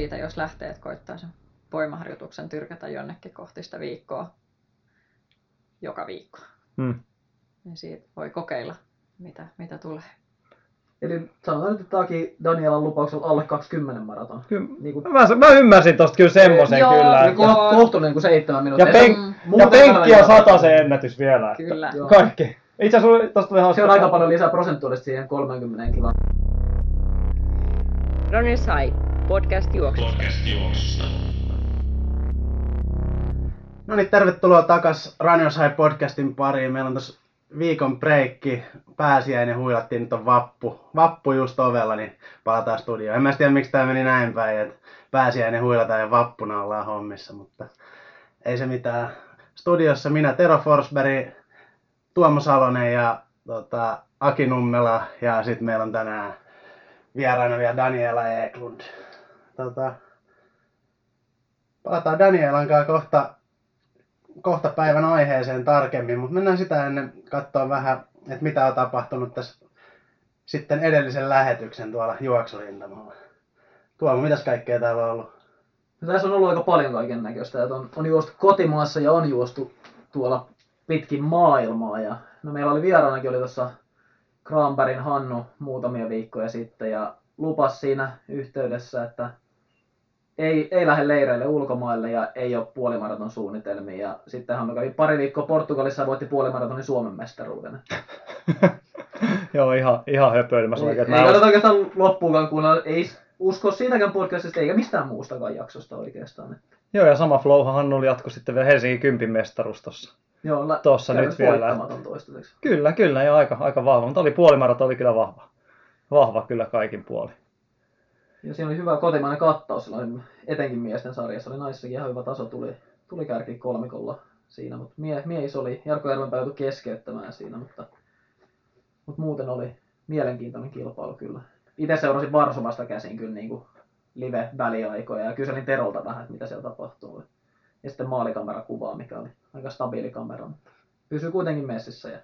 siitä, jos lähtee, että koittaa sen voimaharjoituksen tyrkätä jonnekin kohti sitä viikkoa joka viikko. Hmm. Niin siitä voi kokeilla, mitä, mitä tulee. Eli sanotaan nyt, että tämäkin Danielan lupauksella alle 20 maraton. Kyllä, Niin kuin, mä, mä ymmärsin tosta kyllä semmoisen Joo, kyllä. niin Että, joo. ko- kohtuullinen kuin seitsemän ja, minuuttia. pen, Mm. ja Muuten penkki ja tällainen- sataisen ennätys vielä. Että Kyllä. Joo. Kaikki. Itse asiassa tosta tuli hauska. Se on aika paljon lisää prosentuaalisesti siihen 30 kiloon. Runners High, podcast juoksusta. Podcast juoksusta. No niin, tervetuloa takas Runners High podcastin pariin. Meillä on tässä viikon breikki, pääsiäinen huilattiin, nyt on vappu. Vappu just ovella, niin palataan studioon. En mä tiedä, miksi tämä meni näin päin, että pääsiäinen huilataan ja vappuna ollaan hommissa, mutta ei se mitään. Studiossa minä, Tero Forsberg, Tuomo Salonen ja tota, Aki Nummela ja sitten meillä on tänään vieraana vielä Daniela Eklund. Tota, palataan Danielan kanssa kohta kohta päivän aiheeseen tarkemmin, mutta mennään sitä ennen katsoa vähän, että mitä on tapahtunut tässä sitten edellisen lähetyksen tuolla juoksurintamalla. Tuomo, mitäs kaikkea täällä on ollut? No, tässä on ollut aika paljon kaiken näköistä. On, on juostu kotimaassa ja on juostu tuolla pitkin maailmaa. Ja, no meillä oli vieraanakin oli tuossa Krambergin Hannu muutamia viikkoja sitten ja lupas siinä yhteydessä, että ei, ei lähde leireille ulkomaille ja ei ole puolimaraton suunnitelmia. Ja sitten Hannu kävi pari viikkoa Portugalissa ja voitti puolimaratonin Suomen mestaruuden. Joo, ihan, ihan höpöily. Mä sanoin, Ei, että ei kannata oikeastaan loppuunkaan kuunnella. Ei usko siitäkään podcastista eikä mistään muustakaan jaksosta oikeastaan. Joo, ja sama flowhan Hannu jatkoi sitten vielä Helsingin kympin mestaruus tossa. Joo, Tossa käynyt nyt vielä. toistaiseksi. Kyllä, kyllä, ja aika, aika vahva. Mutta oli puolimaraton oli kyllä vahva. Vahva kyllä kaikin puoli. Ja siinä oli hyvä kotimainen kattaus silloin, etenkin miesten sarjassa. Oli naisissakin ihan hyvä taso, tuli, tuli kärki kolmikolla siinä, mutta mie, mies oli, Jarkko Järvenpää joutui keskeyttämään siinä, mutta, mutta muuten oli mielenkiintoinen kilpailu kyllä. Itse seurasin Varsovasta käsin kyllä niin kuin live-väliaikoja ja kyselin Terolta vähän, että mitä siellä tapahtuu. Ja sitten maalikamerakuvaa, mikä oli aika stabiili kamera, mutta pysyi kuitenkin messissä ja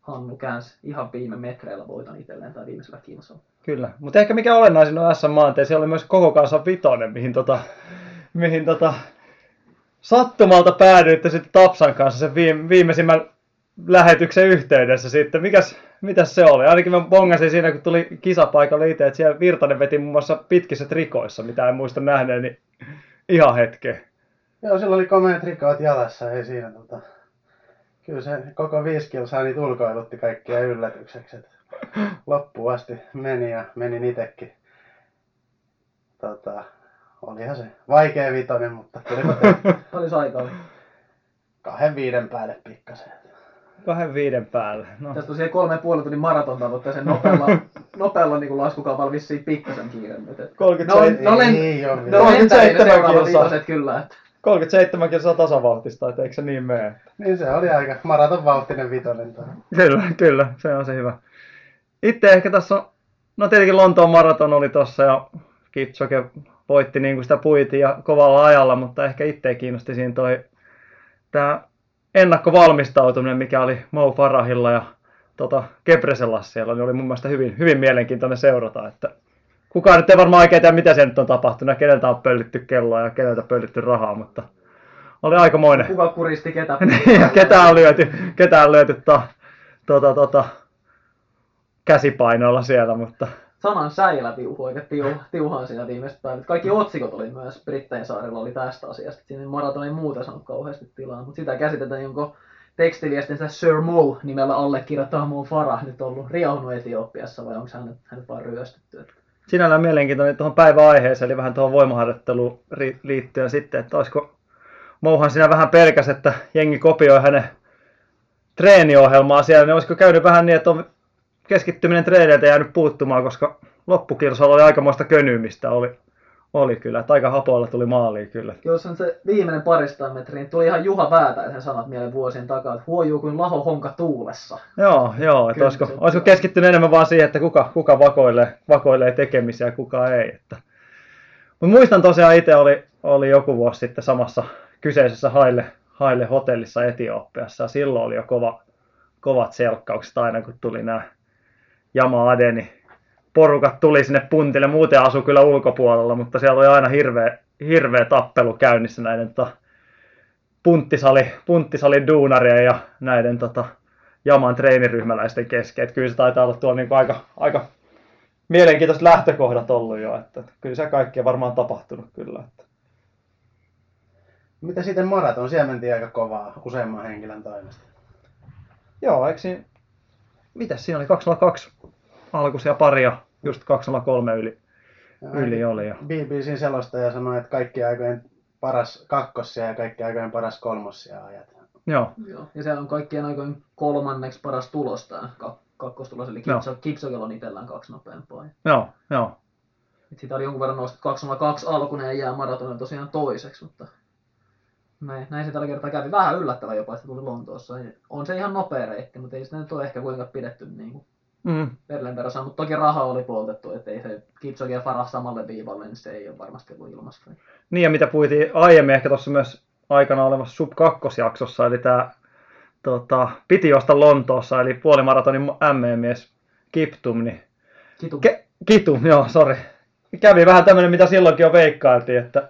Hannu käänsi ihan viime metreillä voiton itselleen tai viimeisellä kilsalla. Kyllä, mutta ehkä mikä olennaisin on SM-maanteen, siellä oli myös koko kansan vitonen, mihin, tota, mihin tota, sattumalta päädyitte sitten Tapsan kanssa sen viime, viimeisimmän lähetyksen yhteydessä sitten. Mikäs, mitäs se oli? Ainakin mä bongasin siinä, kun tuli kisapaikalle itse, että siellä Virtanen veti muun muassa pitkissä trikoissa, mitä en muista nähneeni ihan hetken. Joo, sillä oli komeat rikot jalassa, ei siinä tota... Kyllä se koko viisi kilsaa niitä ulkoilutti kaikkia yllätykseksi. Et loppuun asti meni ja menin itekin. Tota, olihan se vaikea vitonen, mutta tulipa tehtyä. Paljon se aikaa oli. kahden viiden päälle pikkasen. Kahden viiden päälle. No, Tästä tosiaan kolme puoli tunnin maraton tavoitteeseen nopealla, nopealla niin laskukaupalla vissiin pikkasen kiire nyt. et- 37, No, no, len, Ei no mitään. lentäjille 37 seuraavat kilsaa. kyllä. Että. 37 kilsaa tasavauhtista, että eikö se niin mene? Niin se oli aika maraton vauhtinen vitonen. Kyllä, kyllä, se on se hyvä. Itse ehkä tässä on, no tietenkin Lontoon maraton oli tossa ja Kipchoge voitti niin kuin sitä puitiin ja kovalla ajalla, mutta ehkä itse kiinnosti siinä toi tämä ennakkovalmistautuminen, mikä oli Mo Farahilla ja tota, Gebresellassialla, niin oli mun mielestä hyvin, hyvin mielenkiintoinen seurata, että kukaan nyt ei varmaan oikein tiedä, mitä se nyt on tapahtunut ja keneltä on pöllitty kelloa ja keneltä pöllitty rahaa, mutta oli aikamoinen. Kuka kuristi ketä? Niin, ketään lyöty, ketään lyöty to, tota, tota, käsipainoilla siellä, mutta Sanan säilä viuhu oikein tiu, tiuhaan siinä viimeiset päivät. Kaikki otsikot oli myös Brittein saarella oli tästä asiasta. Siinä maraton ei muuta saanut kauheasti tilaa, mutta sitä käsitetään jonko tekstiviestinsä Sir Mo nimellä allekirjoittaa Mo Farah nyt ollut riahunut Etiopiassa vai onko hänet, hänet vaan ryöstetty? Että sinällään mielenkiintoinen tuohon päiväaiheeseen, eli vähän tuohon voimaharjoitteluun liittyen sitten, että olisiko Mouhan siinä vähän pelkäs, että jengi kopioi hänen treeniohjelmaa siellä, niin olisiko käynyt vähän niin, että on keskittyminen treeneiltä jäänyt puuttumaan, koska loppukilsalla oli aikamoista könymistä, oli, oli kyllä, että aika hapoilla tuli maaliin kyllä. Jos on se viimeinen parista metriä, niin tuli ihan Juha Väätäisen sanat mieleen vuosien takaa, että huojuu kuin laho honka tuulessa. Joo, joo, että Kyllä olisiko, se- olisiko keskittynyt enemmän vaan siihen, että kuka, kuka vakoilee, vakoilee tekemisiä ja kuka ei. Että. Mutta muistan tosiaan itse oli, oli joku vuosi sitten samassa kyseisessä Haile, Haile hotellissa Etiopiassa ja silloin oli jo kova, kovat selkkaukset aina kun tuli nämä Jama Adeni porukat tuli sinne puntille. Muuten asu kyllä ulkopuolella, mutta siellä oli aina hirveä, hirveä tappelu käynnissä näiden tota, punttisali, punttisali duunarien ja näiden tota, Jaman treeniryhmäläisten kesken. Että kyllä se taitaa olla tuolla niin aika, aika mielenkiintoiset lähtökohdat ollut jo. Että kyllä se kaikki on varmaan tapahtunut kyllä. Että. Mitä sitten maraton? Siellä mentiin aika kovaa useamman henkilön toimesta. Joo, eikö siinä... Mitäs siinä oli? 202 alkuisia paria, just 203 yli, yli oli. Ja... BBCn selostaja sanoi, että kaikki aikojen paras kakkossia ja kaikki aikojen paras kolmossia ajat. Joo. Joo. Ja se on kaikkien aikojen kolmanneksi paras tulos tämä kak- kakkostulos, eli. Kipso, on itsellään kaksi nopeampaa. Joo, joo. Et sitä oli jonkun verran nostettu 202 alkunen ja jää maratonilla tosiaan toiseksi, mutta näin, näin se tällä kertaa kävi. Vähän yllättävää jopa, että tuli Lontoossa. On se ihan nopea reitti, mutta ei sitä nyt ole ehkä kuinka pidetty niin kuin Mm. Verlen perässä, mutta toki raha oli poltettu, ettei se Kipchoge ja Farah samalle viivalle, niin se ei ole varmasti ollut ilmasta. Niin ja mitä puhuttiin aiemmin ehkä tuossa myös aikana olevassa Sub 2 jaksossa, eli tämä tota, piti juosta Lontoossa, eli puolimaratonin MM-mies Kiptum, niin Kitu. Ke- Kitum, joo, sori. Kävi vähän tämmöinen, mitä silloinkin jo veikkailtiin, että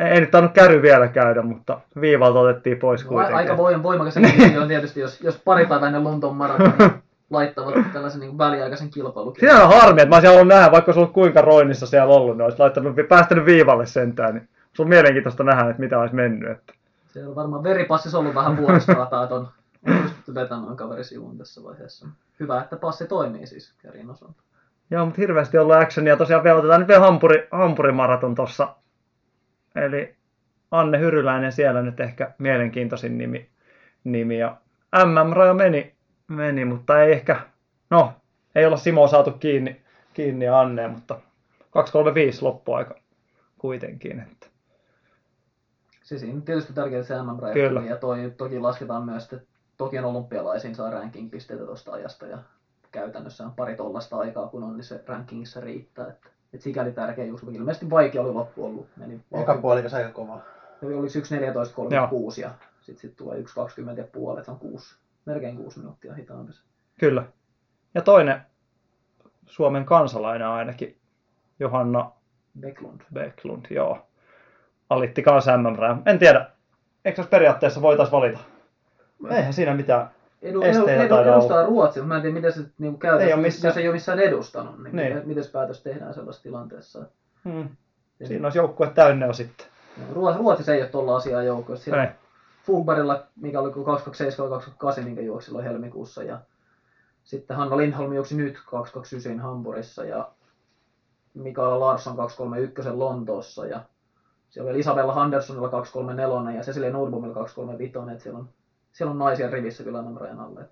ei, ei nyt tainnut käry vielä käydä, mutta viivalta otettiin pois kuitenkin. aika voim, voimakas on tietysti, jos, jos pari päivää ennen Lontoon maratonia laittavat tällaisen niin väliaikaisen kilpailun. Siinä on harmi, että mä olisin halunnut nähdä, vaikka olisi ollut kuinka roinissa siellä ollut, niin olisi laittanut, päästänyt viivalle sentään, niin se on mielenkiintoista nähdä, että mitä olisi mennyt. Että. Se on varmaan veripassissa ollut vähän vuoristorataa, että on, pystytty vetämään kaveri sivuun tässä vaiheessa. Hyvä, että passi toimii siis Kärin osalta. Joo, mutta hirveästi ollut actionia. Tosiaan vielä otetaan nyt vielä hampuri, hampurimaraton tuossa. Eli Anne Hyryläinen siellä nyt ehkä mielenkiintoisin nimi. nimi. Ja MM-raja meni, meni, mutta ei ehkä, no, ei olla Simoa saatu kiinni, kiinni Anne, mutta 235 loppuaika kuitenkin. Että. Siis siinä on tietysti tärkeää se mm Kyllä. ja toi, toki lasketaan myös, että Tokion olympialaisiin saa ranking-pisteitä tuosta ajasta ja käytännössä on pari tollasta aikaa, kun on, niin se rankingissa riittää. Että, et sikäli tärkeä just, ilmeisesti vaikea oli loppu ollut. Meni Eka puolikas aika kovaa. Oli oliko 1.14.36 ja sitten sit tulee 1.20 ja puolet, se on kuusi, melkein kuusi minuuttia hitaampi. se. Kyllä. Ja toinen Suomen kansalainen ainakin, Johanna Backlund. Backlund, joo. Alitti kanssa mm En tiedä, eikö se periaatteessa voitaisiin valita? Eihän siinä mitään. Edu, Esteitä edu, edu, edustaa Ruotsia, mutta mä en tiedä, miten se niin käytännössä, Ei ole missään- jos ei ole missään edustanut, niin, Niin. miten se päätös tehdään sellaisessa tilanteessa. Hmm. Siinä olisi joukkue täynnä jo sitten. Ruo- Ruotsissa ei ole tuolla asiaa joukossa. Siellä Ei. Fugbarilla, mikä oli 227 28, minkä juoksi silloin helmikuussa. Ja sitten Hanna Lindholm juoksi nyt 229 Hampurissa ja Mikaela Larsson 231 Lontoossa. Ja siellä oli Isabella Hendersonilla 234 ja Cecilia Nordbomilla 235. Että siellä, on, siellä on naisia rivissä kyllä nämä rajan alle.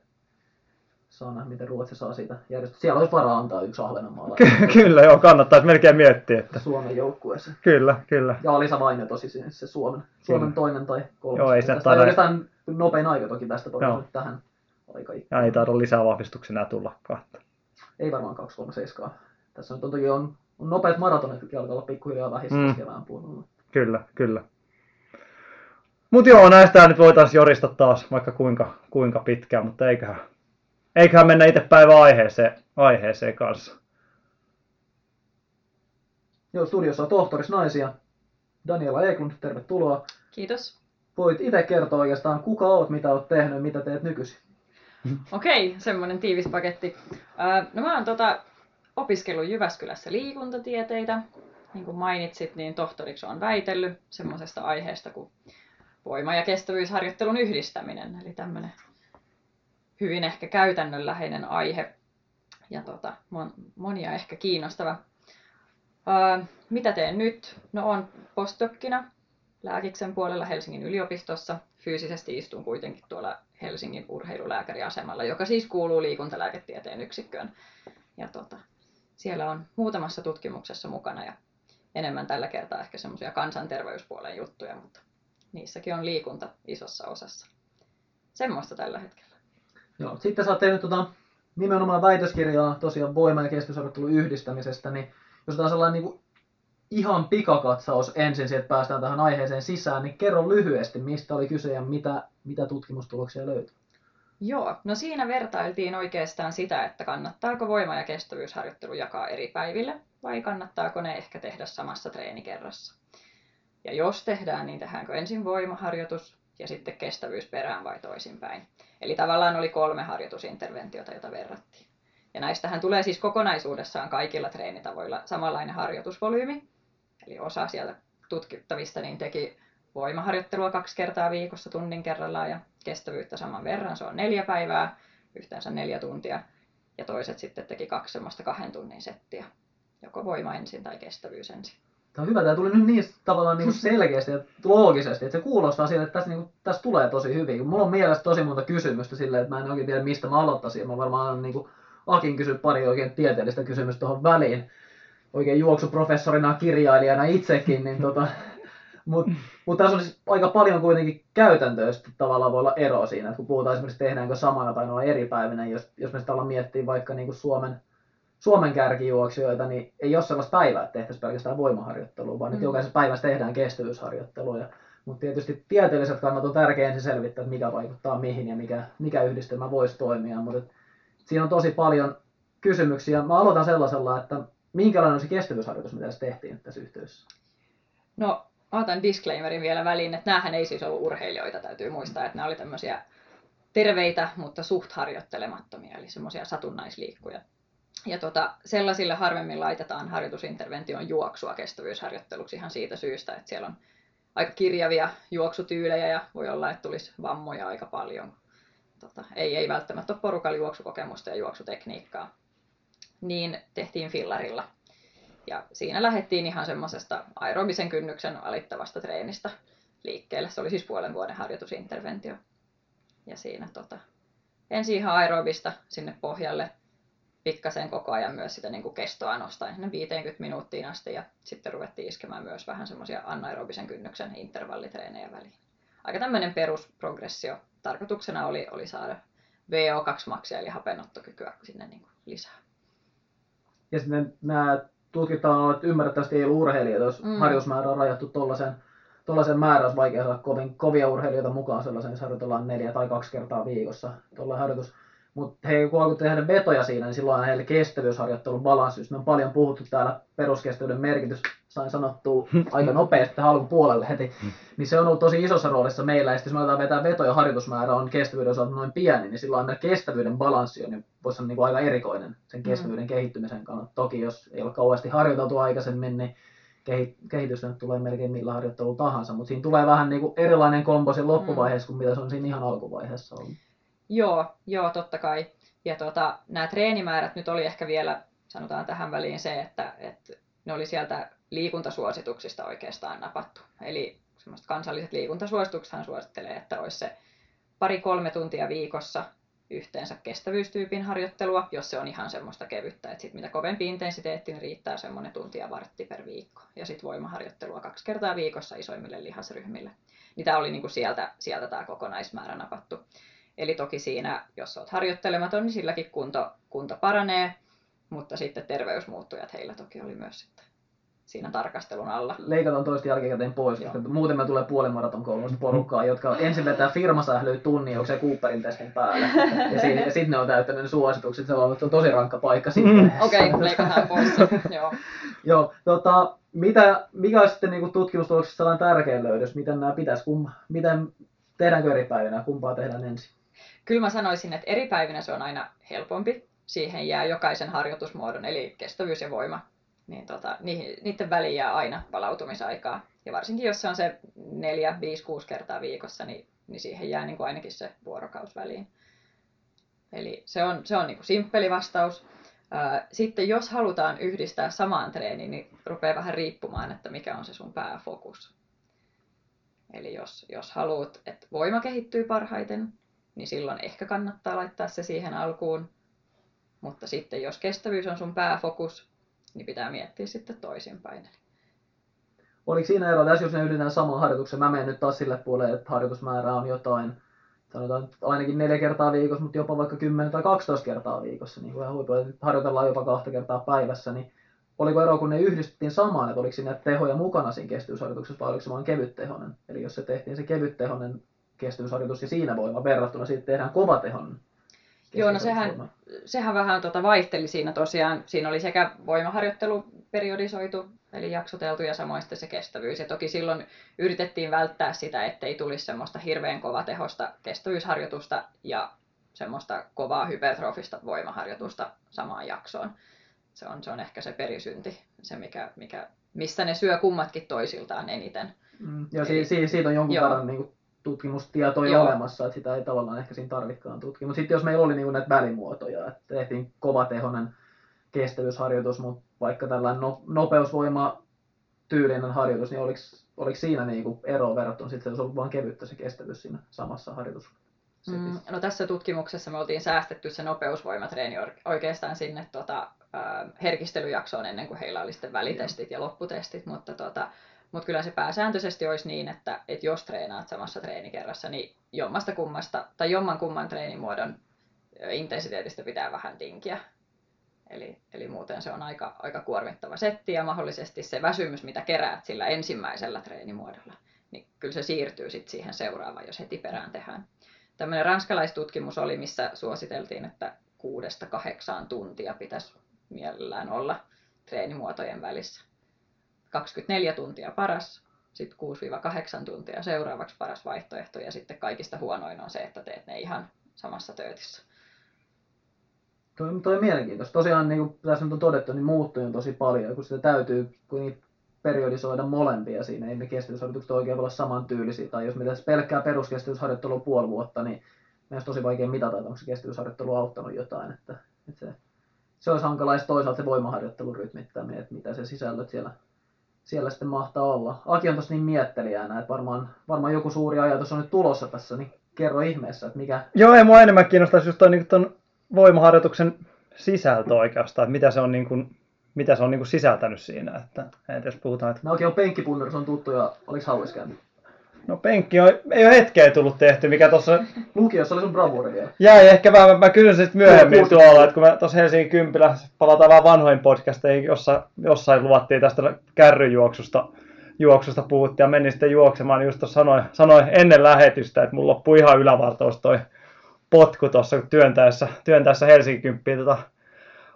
Saa nähdä, miten Ruotsi saa siitä järjestöä. Siellä olisi varaa antaa yksi Ahvenanmaalla Ky- kyllä, joo, kannattaisi melkein miettiä, että Suomen joukkueeseen. kyllä, kyllä. Ja Alisa Vainio tosi se, se Suomen, Suomen toinen tai kolmas. Joo, ei se taida- oikeastaan nopein aika toki tästä nyt tähän aikaan. Ja ei taida lisää vahvistuksia enää tullakaan. että Ei varmaan 237. Tässä on toki on, on nopeat maratonit, jotka alkaa olla pikkuhiljaa vähissä mm. kevään puolella. Kyllä, kyllä. Mutta joo, näistä nyt voitaisiin jorista taas vaikka kuinka, kuinka pitkään, mutta eiköhän, eiköhän mennä itse päivän aiheeseen, aiheeseen kanssa. Joo, studiossa on tohtoris naisia. Daniela Eklund, tervetuloa. Kiitos. Voit itse kertoa oikeastaan, kuka oot, mitä oot tehnyt, mitä teet nykyisin. Okei, semmoinen tiivis paketti. Ää, no mä oon tota, opiskellut Jyväskylässä liikuntatieteitä. Niin kuin mainitsit, niin tohtoriksi on väitellyt semmoisesta aiheesta kuin voima- ja kestävyysharjoittelun yhdistäminen. Eli tämmöinen hyvin ehkä käytännönläheinen aihe ja tota, mon, monia ehkä kiinnostava. Ää, mitä teen nyt? No on postdokkina lääkiksen puolella Helsingin yliopistossa. Fyysisesti istun kuitenkin tuolla Helsingin urheilulääkäriasemalla, joka siis kuuluu liikuntalääketieteen yksikköön. Ja tota, siellä on muutamassa tutkimuksessa mukana ja enemmän tällä kertaa ehkä semmoisia kansanterveyspuolen juttuja, mutta niissäkin on liikunta isossa osassa. Semmoista tällä hetkellä. Joo, sitten sä oot tehnyt tota, nimenomaan väitöskirjaa tosiaan voima- ja kestävyysharjoittelun yhdistämisestä, niin jos otetaan sellainen niin kuin ihan pikakatsaus ensin, että päästään tähän aiheeseen sisään, niin kerro lyhyesti, mistä oli kyse ja mitä, mitä tutkimustuloksia löytyi. Joo, no siinä vertailtiin oikeastaan sitä, että kannattaako voima- ja kestävyysharjoittelu jakaa eri päiville vai kannattaako ne ehkä tehdä samassa treenikerrassa. Ja jos tehdään, niin tehdäänkö ensin voimaharjoitus ja sitten kestävyys perään vai toisinpäin. Eli tavallaan oli kolme harjoitusinterventiota, joita verrattiin. Ja näistähän tulee siis kokonaisuudessaan kaikilla treenitavoilla samanlainen harjoitusvolyymi. Eli osa sieltä tutkittavista niin teki voimaharjoittelua kaksi kertaa viikossa tunnin kerrallaan ja kestävyyttä saman verran. Se on neljä päivää, yhteensä neljä tuntia. Ja toiset sitten teki kaksi semmoista kahden tunnin settiä. Joko voima ensin tai kestävyys ensin. Tämä on hyvä, tämä tuli nyt niin tavallaan niin selkeästi ja loogisesti, että se kuulostaa siltä, että tässä, niin kuin, tässä tulee tosi hyvin. Mulla on mielestä tosi monta kysymystä silleen, että mä en oikein tiedä, mistä mä aloittaisin. Mä varmaan niin kuin, Akin kysy pari oikein tieteellistä kysymystä tuohon väliin. Oikein juoksuprofessorina, kirjailijana itsekin, niin tota, mutta mut tässä on siis aika paljon kuitenkin käytäntöä, tavallaan voi olla ero siinä, että kun puhutaan esimerkiksi tehdäänkö samana tai eri päivinä, jos, jos me sitä ollaan miettiä vaikka niin kuin Suomen, Suomen kärkijuoksijoita, niin ei ole sellaista päivää, että tehtäisiin pelkästään voimaharjoittelua, vaan mm. nyt jokaisessa päivässä tehdään kestävyysharjoittelua. Mutta tietysti tieteelliset kannat on tärkeää ensin selvittää, että mikä vaikuttaa mihin ja mikä, mikä yhdistelmä voisi toimia. Mutta siinä on tosi paljon kysymyksiä. Mä aloitan sellaisella, että minkälainen on se kestävyysharjoitus, mitä tässä tehtiin tässä yhteydessä? No, otan disclaimerin vielä väliin, että näähän ei siis ollut urheilijoita, täytyy muistaa, että nämä oli tämmöisiä terveitä, mutta suht harjoittelemattomia, eli semmoisia satunnaisliikkuja. Ja tota, sellaisille harvemmin laitetaan harjoitusintervention juoksua kestävyysharjoitteluksi ihan siitä syystä, että siellä on aika kirjavia juoksutyylejä ja voi olla, että tulisi vammoja aika paljon. Tota, ei, ei välttämättä ole porukalla juoksukokemusta ja juoksutekniikkaa. Niin tehtiin fillarilla ja siinä lähdettiin ihan semmoisesta aerobisen kynnyksen alittavasta treenistä liikkeelle. Se oli siis puolen vuoden harjoitusinterventio. Ja siinä tota, ensin ihan aerobista sinne pohjalle, pikkasen koko ajan myös sitä niin kuin kestoa nostaen sinne 50 minuuttiin asti ja sitten ruvettiin iskemään myös vähän semmoisia anaerobisen kynnyksen intervallitreenejä väliin. Aika tämmöinen perusprogressio. Tarkoituksena oli, oli saada VO2-maksia eli hapenottokykyä sinne niin kuin lisää. Ja sitten nämä tutkittavana että ymmärrettävästi ei ollut urheilijoita, jos mm. harjoitusmäärä on rajattu tuollaisen tuollaisen määrä olisi vaikea saada kovin kovia urheilijoita mukaan sellaisen, jos harjoitellaan neljä tai kaksi kertaa viikossa tuolla harjoitus. Mutta he kun alkoi tehdä vetoja siinä, niin silloin heille kestävyysharjoittelun balanssi. Me on paljon puhuttu täällä peruskestävyyden merkitys, sain sanottua aika nopeasti tähän alkupuolelle heti. Niin se on ollut tosi isossa roolissa meillä. Ja sitten jos me aletaan vetää vetoja harjoitusmäärä on kestävyyden osalta noin pieni, niin silloin meillä kestävyyden balanssi on, niin voisi olla niin kuin aika erikoinen sen kestävyyden mm. kehittymisen kannalta. Toki jos ei ole kauheasti harjoiteltu aikaisemmin, niin kehitys nyt tulee melkein millä harjoittelu tahansa, mutta siinä tulee vähän niin kuin erilainen kombo siinä loppuvaiheessa kuin mitä se on siinä ihan alkuvaiheessa ollut. Joo, joo, totta kai. Ja tota, nämä treenimäärät nyt oli ehkä vielä, sanotaan tähän väliin se, että, että ne oli sieltä liikuntasuosituksista oikeastaan napattu. Eli semmoiset kansalliset liikuntasuosituksethan suosittelee, että olisi se pari-kolme tuntia viikossa yhteensä kestävyystyypin harjoittelua, jos se on ihan semmoista kevyttä. Että sit mitä kovempi intensiteetti, niin riittää semmoinen tuntia vartti per viikko. Ja sitten voimaharjoittelua kaksi kertaa viikossa isoimmille lihasryhmille. Niin tämä oli niinku sieltä, sieltä tämä kokonaismäärä napattu. Eli toki siinä, jos olet harjoittelematon, niin silläkin kunto, kunto paranee, mutta sitten terveysmuuttujat heillä toki oli myös sitten siinä tarkastelun alla. Leikataan toista jälkikäteen pois, Joo. koska muuten me tulee puolen maraton koulusta porukkaa, jotka ensin vetää firmasählyä tunnin, onko se Cooperin testin päällä. Ja, si- ja sitten ne on täyttänyt ne suositukset, se on, on tosi rankka paikka sitten. Mm. Okei, okay, leikataan pois. Joo. Joo, tota, mitä, mikä on sitten niin tutkimustuloksissa sellainen tärkeä löydös, miten nämä pitäisi, kum, miten tehdäänkö eri päivinä, kumpaa tehdään ensin? Kyllä mä sanoisin, että eri päivinä se on aina helpompi. Siihen jää jokaisen harjoitusmuodon, eli kestävyys ja voima. Niin tota, niiden väliin jää aina palautumisaikaa. Ja varsinkin jos se on se 4, 5, 6 kertaa viikossa, niin, niin siihen jää niin kuin ainakin se vuorokaus väliin. Eli se on, se on niin kuin simppeli vastaus. Sitten jos halutaan yhdistää samaan treeniin, niin rupeaa vähän riippumaan, että mikä on se sun pääfokus. Eli jos, jos haluat, että voima kehittyy parhaiten, niin silloin ehkä kannattaa laittaa se siihen alkuun. Mutta sitten jos kestävyys on sun pääfokus, niin pitää miettiä sitten toisinpäin. Oliko siinä ero, tässä jos ne ylitetään saman harjoituksen, mä menen nyt taas sille puolelle, että harjoitusmäärä on jotain, sanotaan ainakin neljä kertaa viikossa, mutta jopa vaikka 10 tai 12 kertaa viikossa, niin kuin huipulla, harjoitellaan jopa kahta kertaa päivässä, niin oliko ero, kun ne yhdistettiin samaan, että oliko siinä tehoja mukana siinä kestävyysharjoituksessa vai oliko se vain kevyttehonen? Eli jos se tehtiin se kevyttehonen kestävyysharjoitus ja siinä voima verrattuna sitten tehdään kovatehon Joo, no sehän, sehän vähän tota vaihteli siinä tosiaan. Siinä oli sekä voimaharjoittelu periodisoitu, eli jaksoteltu, ja samoin sitten se kestävyys. Ja toki silloin yritettiin välttää sitä, ettei tulisi semmoista hirveän kovatehosta kestävyysharjoitusta ja semmoista kovaa hypertrofista voimaharjoitusta samaan jaksoon. Se on, se on ehkä se perisynti, se mikä, mikä, missä ne syö kummatkin toisiltaan eniten. Mm, ja Eli- si- si- siitä on jonkun Joo. verran niin tutkimustietoja Joo. olemassa, että sitä ei tavallaan ehkä siinä tarvikaan tutkia. Mutta sitten jos meillä oli niin kuin, näitä välimuotoja, että tehtiin kovatehoinen kestävyysharjoitus, mutta vaikka tällainen no, nopeusvoima tyylinen harjoitus, niin oliko, oliko siinä niin kuin ero verrattuna sitten, se olisi ollut vain kevyttä se kestävyys siinä samassa harjoitus? Mm, no tässä tutkimuksessa me oltiin säästetty se nopeusvoimatreeni oikeastaan sinne tota, herkistelyjaksoon ennen kuin heillä oli sitten välitestit ja lopputestit, mutta, tota, mutta kyllä se pääsääntöisesti olisi niin, että, että jos treenaat samassa treenikerrassa, niin jommasta kummasta tai jomman kumman treenimuodon intensiteetistä pitää vähän tinkiä. Eli, eli muuten se on aika, aika kuormittava setti ja mahdollisesti se väsymys, mitä keräät sillä ensimmäisellä treenimuodolla, niin kyllä se siirtyy sitten siihen seuraavaan, jos heti perään tehdään tämmöinen ranskalaistutkimus oli, missä suositeltiin, että kuudesta kahdeksaan tuntia pitäisi mielellään olla treenimuotojen välissä. 24 tuntia paras, sitten 6-8 tuntia seuraavaksi paras vaihtoehto ja sitten kaikista huonoin on se, että teet ne ihan samassa töötissä. Toi, toi on mielenkiintoista. Tosiaan, niin kuin tässä nyt on todettu, niin muuttuja on tosi paljon, kun sitä täytyy kuitenkin periodisoida molempia siinä. Ei ne kestävyysharjoitukset oikein voi olla samantyylisiä. Tai jos me tässä pelkkää peruskestävyysharjoittelua puoli vuotta, niin meidän olisi tosi vaikea mitata, että onko se kestävyysharjoittelu auttanut jotain. Että, että se, se olisi hankala toisaalta se voimaharjoittelun rytmittäminen, että mitä se sisällöt siellä, siellä sitten mahtaa olla. Aki on tossa niin miettelijänä, että varmaan, varmaan joku suuri ajatus on nyt tulossa tässä, niin kerro ihmeessä, että mikä, Joo, ei mua enemmän kiinnostaisi just toi, niin ton voimaharjoituksen sisältö oikeastaan, että mitä se on, niin kuin, mitä se on niin kuin sisältänyt siinä. Että, että jos puhutaan, että No oikein on penkkipunnerus on tuttu ja oliko hauis käynyt? No penkki on, ei ole hetkeä tullut tehty, mikä tuossa Lukiossa oli sun bravuri vielä. jäi ehkä vähän, mä, kysyn sitten myöhemmin Joo, tuolla, että kun mä tuossa Helsingin Kympillä, palataan vähän vanhoihin podcasteihin, jossa, jossain luvattiin tästä kärryjuoksusta, juoksusta puhuttiin ja menin sitten juoksemaan, niin just tuossa sanoin, sanoin ennen lähetystä, että mulla loppui ihan ylävartaus toi potku tuossa työntäessä, työntäessä Helsingin Kymppiin tota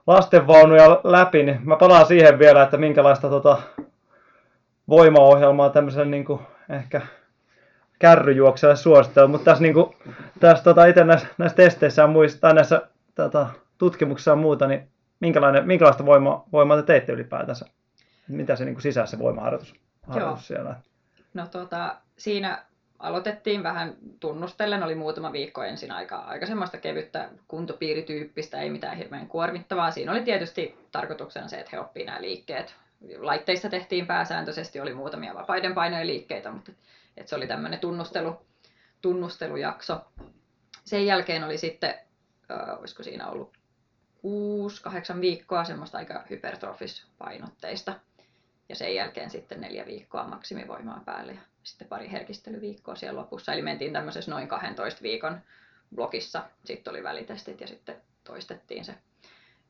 lastenvaunuja läpi, niin mä palaan siihen vielä, että minkälaista tota voimaohjelmaa tämmöiselle niin kuin ehkä kärryjuoksijalle suosittelen, mutta tässä, niin kuin, tässä tota, itse näissä, näissä testeissä ja muissa, tai näissä tota, tutkimuksissa ja muuta, niin minkälainen, minkälaista voima, voimaa te teitte ylipäätänsä? Mitä se niin kuin sisässä se voimaharjoitus harjoitus siellä? No tota, siinä aloitettiin vähän tunnustellen, oli muutama viikko ensin aika, aika semmoista kevyttä kuntopiirityyppistä, ei mitään hirveän kuormittavaa. Siinä oli tietysti tarkoituksena se, että he oppii nämä liikkeet. Laitteissa tehtiin pääsääntöisesti, oli muutamia vapaiden painojen liikkeitä, mutta et se oli tämmöinen tunnustelu, tunnustelujakso. Sen jälkeen oli sitten, äh, olisiko siinä ollut 6-8 viikkoa semmoista aika hypertrofispainotteista. Ja sen jälkeen sitten neljä viikkoa maksimivoimaa päälle ja sitten pari herkistelyviikkoa siellä lopussa. Eli mentiin tämmöisessä noin 12 viikon blokissa. Sitten oli välitestit ja sitten toistettiin se.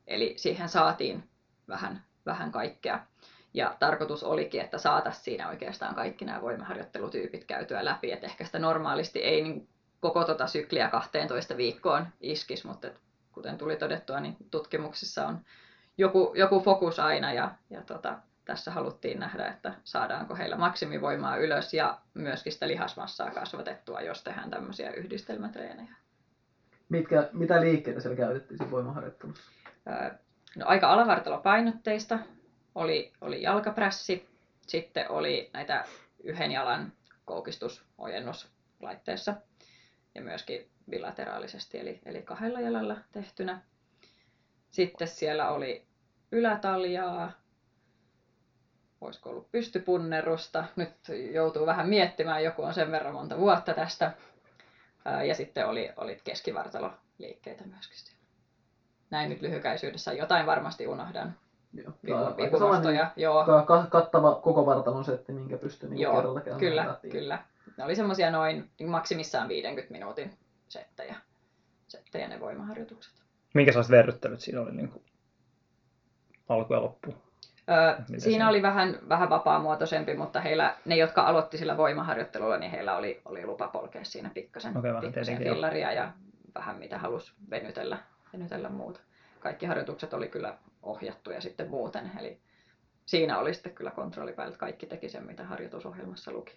Eli siihen saatiin vähän, vähän kaikkea. Ja tarkoitus olikin, että saataisiin siinä oikeastaan kaikki nämä voimaharjoittelutyypit käytyä läpi. Että ehkä sitä normaalisti ei niin koko tota sykliä 12 viikkoon iskisi, mutta et kuten tuli todettua, niin tutkimuksissa on joku, joku fokus aina ja, ja tota, tässä haluttiin nähdä, että saadaanko heillä maksimivoimaa ylös ja myöskin sitä lihasmassaa kasvatettua, jos tehdään tämmöisiä yhdistelmätreenejä. Mitkä, mitä liikkeitä siellä käytettiin siinä voimaharjoittelussa? Öö, No, aika alavartalopainotteista oli, oli jalkaprässi, sitten oli näitä yhden jalan koukistusojennuslaitteessa ja myöskin bilateraalisesti, eli, eli kahdella jalalla tehtynä. Sitten siellä oli ylätaljaa, olisiko ollut pystypunnerusta. Nyt joutuu vähän miettimään, joku on sen verran monta vuotta tästä. Ja sitten oli, oli keskivartaloliikkeitä myöskin siellä. Näin nyt lyhykäisyydessä. Jotain varmasti unohdan. Joo. Vipunostoja. sellainen Joo, ka- ka- kattava koko vartalon setti, minkä pystyy niin Joo, kerralla käymään kyllä, läpi. kyllä. Ne oli semmoisia noin niin maksimissaan 50 minuutin settejä, settejä ne voimaharjoitukset. Minkälaiset verryttelyt siinä oli niin kuin alku ja loppu? Öö, Miten siinä se- oli vähän, vähän vapaamuotoisempi, mutta heillä, ne, jotka aloitti sillä voimaharjoittelulla, niin heillä oli, oli lupa polkea siinä pikkasen, vähän pikkasen fillaria ja vähän mitä halusi venytellä, venytellä muuta. Kaikki harjoitukset oli kyllä ohjattu ja sitten muuten, eli siinä oli sitten kyllä kontrolli päällä, että kaikki teki sen, mitä harjoitusohjelmassa luki.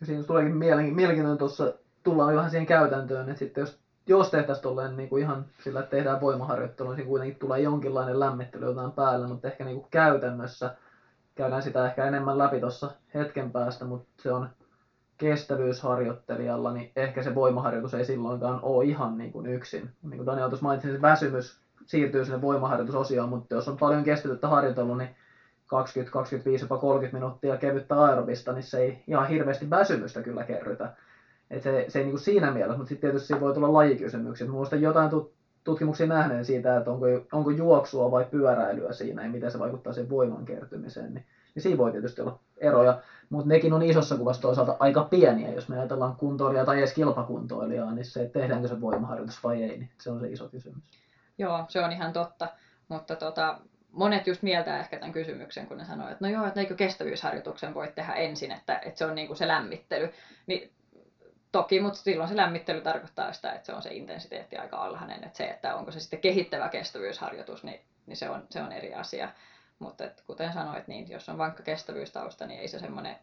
Ja siinä tuleekin mielen- mielenkiintoinen tuossa, tullaan vähän siihen käytäntöön, että sitten jos, jos tehtäisiin tolleen niin kuin ihan sillä, että tehdään voimaharjoittelua, niin kuitenkin tulee jonkinlainen lämmittely jotain päälle, mutta ehkä niin kuin käytännössä käydään sitä ehkä enemmän läpi tuossa hetken päästä, mutta se on kestävyysharjoittelijalla, niin ehkä se voimaharjoitus ei silloinkaan ole ihan niin kuin yksin. Niin kuin Daniel tuossa mainitsi, se väsymys siirtyy sinne voimaharjoitusosioon, mutta jos on paljon kestävyyttä harjoitellut, niin 20, 25, jopa 30 minuuttia kevyttä aerobista, niin se ei ihan hirveästi väsymystä kyllä kerrytä. Et se, se ei niin kuin siinä mielessä, mutta sitten tietysti voi tulla lajikysymyksiä. Muista jotain tut- tutkimuksia nähneen siitä, että onko, onko juoksua vai pyöräilyä siinä ja miten se vaikuttaa siihen voiman kertymiseen. Niin, niin siinä voi tietysti olla eroja, mutta nekin on isossa kuvassa toisaalta aika pieniä. Jos me ajatellaan kuntoilijaa tai edes kilpakuntoilijaa, niin se, tehdäänkö se voimaharjoitus vai ei, niin se on se iso kysymys. Joo, se on ihan totta, mutta tota, monet just mieltää ehkä tämän kysymyksen, kun ne sanoo, että no joo, että eikö kestävyysharjoituksen voi tehdä ensin, että, että se on niin kuin se lämmittely. Niin toki, mutta silloin se lämmittely tarkoittaa sitä, että se on se intensiteetti aika alhainen, että se, että onko se sitten kehittävä kestävyysharjoitus, niin, niin se, on, se on eri asia. Mutta et, kuten sanoit, niin jos on vankka kestävyystausta, niin ei se semmoinen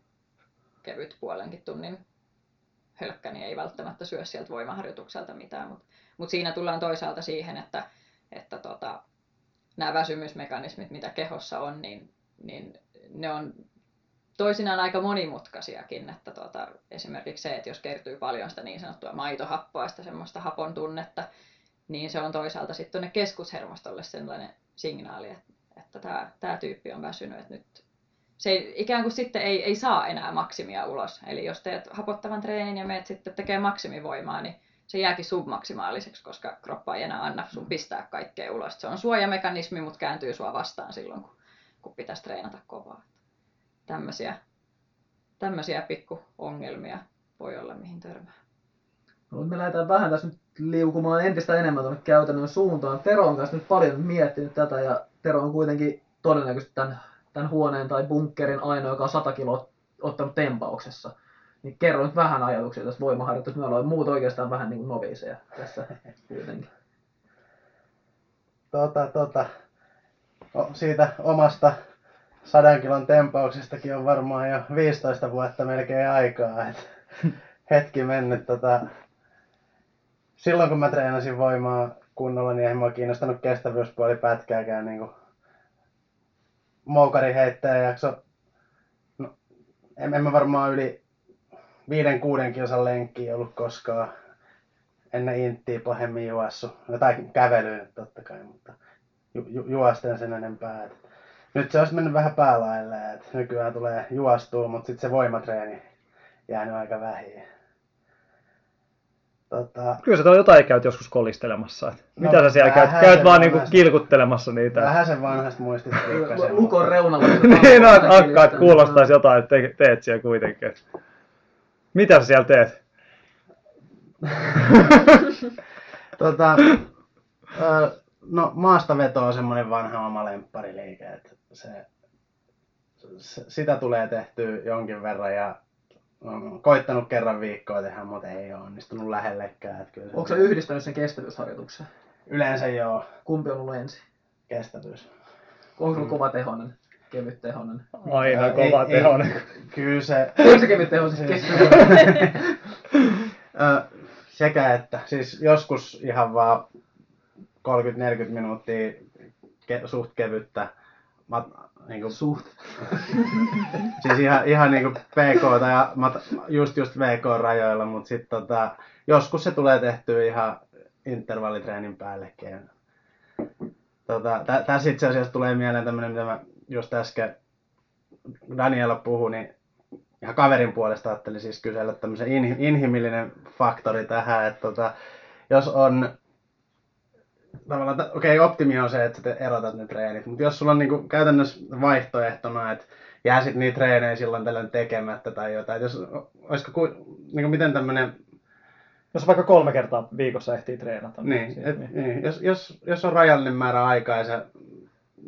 kevyt puolenkin tunnin hölkkä, niin ei välttämättä syö sieltä voimaharjoitukselta mitään. Mutta mut siinä tullaan toisaalta siihen, että, että tota, nämä väsymysmekanismit, mitä kehossa on, niin, niin ne on toisinaan aika monimutkaisiakin. Että tota, esimerkiksi se, että jos kertyy paljon sitä niin sanottua maitohappoa, sitä semmoista hapon tunnetta, niin se on toisaalta sitten tuonne keskushermostolle sellainen signaali, että, että tämä, tämä tyyppi on väsynyt, että nyt se ei, ikään kuin sitten ei, ei saa enää maksimia ulos. Eli jos teet hapottavan treenin ja meet sitten tekee maksimivoimaa, niin se jääkin submaksimaaliseksi, koska kroppa ei enää anna sun pistää kaikkea ulos. Se on suojamekanismi, mutta kääntyy sua vastaan silloin, kun, kun pitäisi treenata kovaa. Tämmöisiä, tämmöisiä pikkuongelmia voi olla, mihin törmää. No, me lähdetään vähän tässä nyt liukumaan entistä enemmän tuonne käytännön suuntaan. Tero on kanssa nyt paljon miettinyt tätä ja Tero on kuitenkin todennäköisesti tämän, tämän huoneen tai bunkkerin ainoa, joka on 100 kiloa ottanut tempauksessa. Niin kerro nyt vähän ajatuksia tästä voimaharjoitusta. Me ollaan muut oikeastaan vähän niin kuin noviseja tässä kuitenkin. Tota, tota, o- siitä omasta sadan kilon tempauksestakin on varmaan jo 15 vuotta melkein aikaa. Et hetki mennyt. Tota, silloin kun mä treenasin voimaa kunnolla, niin ei mua kiinnostanut kestävyyspuoli pätkääkään. Niin moukari heittää jakso. No, en, en mä varmaan yli viiden kuuden kilsan lenkkiä ollut koskaan ennen inttiä pahemmin juossut. Jotain kävelyä totta kai, mutta ju, ju, juosten sen enempää. Et nyt se olisi mennyt vähän päälaille, että nykyään tulee juostua, mutta sitten se voimatreeni jäänyt aika vähin. Tota, Kyllä sä tuolla jotain käyt joskus kolistelemassa. Et No, mitä sä siellä käyt? Käyt vaan niinku kilkuttelemassa niitä. vähän sen vanhasta muistista. Lukon reunalla. niin, no, että kuulostaisi jotain, että te- teet siellä kuitenkin. Mitä sä siellä teet? tota, ö, no maastaveto on semmoinen vanha oma lemppariliike, että se, se, sitä tulee tehtyä jonkin verran ja on koittanut kerran viikkoa tehdä, mutta ei ole onnistunut lähellekään. Että kyllä se- Onko se yhdistänyt sen kestävyysharjoituksen? Yleensä joo, Kumpi on ollut ensin? kestävyys. Onko se kova tehonen? Kevyt tehonen? Aina Ei- kova ei- tehonen. Kyllä se, Onko se kevyt tehonen siis kestävyys? Ö, sekä että, siis joskus ihan vaan 30-40 minuuttia ke, suht kevyttä, mat, niinku, Suht. siis ihan, ihan niinku PK tai mat, just just VK-rajoilla, mutta sitten tota, joskus se tulee tehtyä ihan intervallitreenin päällekin. Tota, tä, tässä itse asiassa tulee mieleen tämmöinen, mitä mä just äsken Daniela puhui, niin ihan kaverin puolesta ajattelin siis kysellä tämmöisen inhi- inhimillinen faktori tähän, että tota, jos on tavallaan, okei, okay, optimi on se, että sä te- erotat ne treenit, mutta jos sulla on niinku käytännössä vaihtoehtona, että jää sit niitä treenejä silloin tällöin tekemättä tai jotain, että jos, olisiko, ku, niinku miten tämmöinen, Jos vaikka kolme kertaa viikossa ehtii treenata. niin, sit- et, niin. Jos, jos, jos on rajallinen määrä aikaa ja sä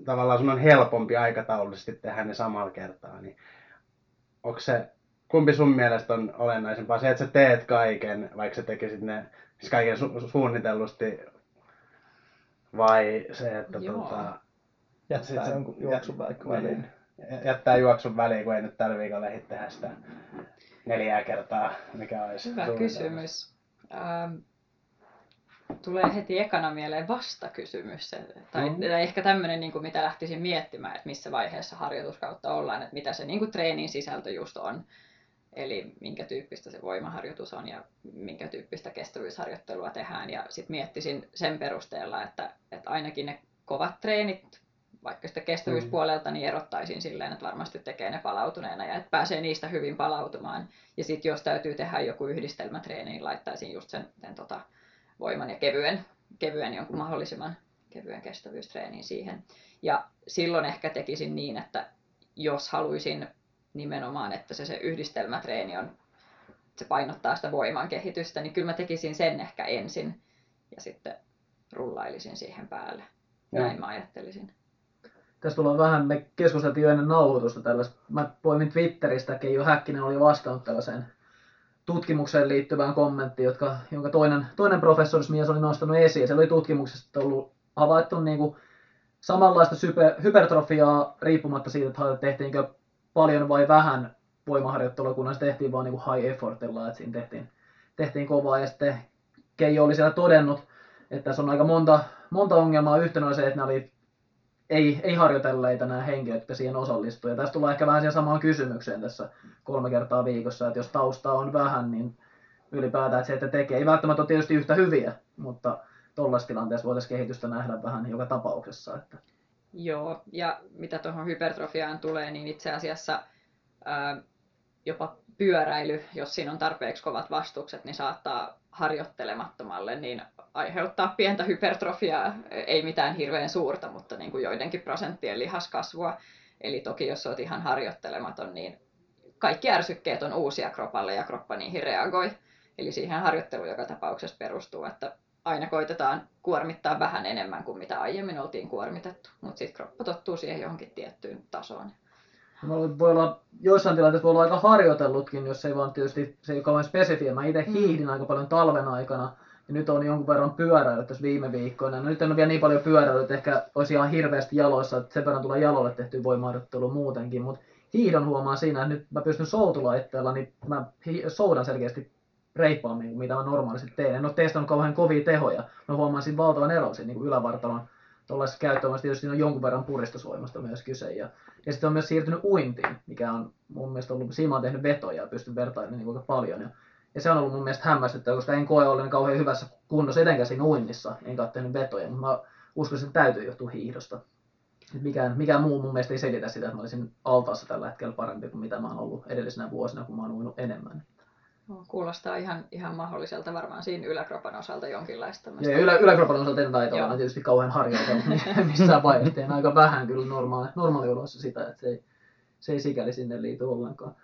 tavallaan sun on helpompi aikataulullisesti tehdä ne samalla kertaa, niin onko se, kumpi sun mielestä on olennaisempaa? Se, että sä teet kaiken, vaikka sä tekisit ne siis kaiken su- suunnitellusti, vai se, että Joo. tota, Jättää Sit se- jonkun juoksun vaikka väliin. jättää juoksun väliin, kun ei nyt tällä viikolla ehdi tehdä sitä neljää kertaa, mikä olisi Hyvä kysymys. Ähm, tulee heti ekana mieleen vastakysymys. Se- Tai, tai ehkä tämmöinen, niin mitä lähtisin miettimään, että missä vaiheessa harjoituskautta ollaan, että mitä se niin kuin treenin sisältö just on. Eli minkä tyyppistä se voimaharjoitus on ja minkä tyyppistä kestävyysharjoittelua tehdään. Ja sitten miettisin sen perusteella, että, että ainakin ne kovat treenit, vaikka sitten kestävyyspuolelta, niin erottaisin silleen, että varmasti tekee ne palautuneena ja että pääsee niistä hyvin palautumaan. Ja sitten jos täytyy tehdä joku yhdistelmätreeni, niin laittaisin just sen, sen tota, voiman ja kevyen, kevyen jonkun mahdollisimman kevyen kestävyystreenin siihen. Ja silloin ehkä tekisin niin, että jos haluaisin nimenomaan, että se, se yhdistelmätreeni on, se painottaa sitä voiman kehitystä, niin kyllä mä tekisin sen ehkä ensin ja sitten rullailisin siihen päälle. Joo. Näin mä ajattelisin. Tässä tullaan vähän, me keskusteltiin jo ennen nauhoitusta tällaista. Mä poimin Twitteristä, Keijo Häkkinen oli vastannut tällaiseen tutkimukseen liittyvään kommenttiin, jotka, jonka toinen, toinen professorismies oli nostanut esiin. Se oli tutkimuksesta ollut havaittu niin kuin samanlaista sype, hypertrofiaa riippumatta siitä, että tehtiinkö paljon vai vähän voimaharjoittelua, se tehtiin vaan niin kuin high effortilla, että siinä tehtiin, tehtiin kovaa. Ja sitten Keijo oli siellä todennut, että tässä on aika monta, monta ongelmaa. Yhtenä oli se, että ne oli ei, ei harjoitelleita nämä henkilöt, jotka siihen osallistuu. Ja tästä tulee ehkä vähän siihen samaan kysymykseen tässä kolme kertaa viikossa, että jos taustaa on vähän, niin ylipäätään, että se, että tekee, ei välttämättä ole tietysti yhtä hyviä, mutta tuollaisessa tilanteessa voitaisiin kehitystä nähdä vähän joka tapauksessa. Että. Joo, ja mitä tuohon hypertrofiaan tulee, niin itse asiassa ää, jopa pyöräily, jos siinä on tarpeeksi kovat vastukset, niin saattaa harjoittelemattomalle niin aiheuttaa pientä hypertrofiaa, ei mitään hirveän suurta, mutta niin kuin joidenkin prosenttien lihaskasvua. Eli toki jos olet ihan harjoittelematon, niin kaikki ärsykkeet on uusia kropalle ja kroppa niihin reagoi. Eli siihen harjoitteluun joka tapauksessa perustuu, että aina koitetaan kuormittaa vähän enemmän kuin mitä aiemmin oltiin kuormitettu, mutta sitten kroppa tottuu siihen johonkin tiettyyn tasoon. Voi olla, joissain tilanteissa voi olla aika harjoitellutkin, jos ei vaan tietysti se ei ole kauhean spesifiä. Mä itse Mm. hiihdin aika paljon talven aikana ja nyt on jonkun verran pyöräillyt tässä viime viikkoina. No, nyt en ole vielä niin paljon pyöräillyt, että ehkä olisi ihan hirveästi jaloissa, että sen verran tulee jalolle tehty voimaharjoittelua muutenkin, mutta hiihdon huomaa siinä, että nyt mä pystyn soutulaitteella, niin mä soudan selkeästi reippaammin kuin mitä mä normaalisti teen. En ole testannut kauhean kovia tehoja. Mä huomaan siinä valtavan eron siinä niin ylävartalon tuollaisessa käyttöönossa. Tietysti siinä on jonkun verran puristusvoimasta myös kyse. Ja, ja sitten on myös siirtynyt uintiin, mikä on mun mielestä ollut, siinä oon tehnyt vetoja ja pystyn vertailemaan niin aika paljon. Ja, ja se on ollut mun mielestä hämmästyttävää, koska en koe ollen kauhean hyvässä kunnossa etenkään siinä uinnissa, enkä ole tehnyt vetoja, mutta mä uskon, että se täytyy johtua hiihdosta. Mikään, mikään muu mun mielestä ei selitä sitä, että mä olisin altaassa tällä hetkellä parempi kuin mitä mä oon ollut edellisenä vuosina, kun mä oon uinut enemmän. No, Kuulostaa ihan, ihan mahdolliselta varmaan siinä yläkropan osalta jonkinlaista. Ja ylä, yläkropan osalta en taita Joo. olla tietysti kauhean harjoitellut missään vaiheessa. Teen aika vähän kyllä normaali, normaalioloissa sitä, että se ei, se ei sikäli sinne liity ollenkaan.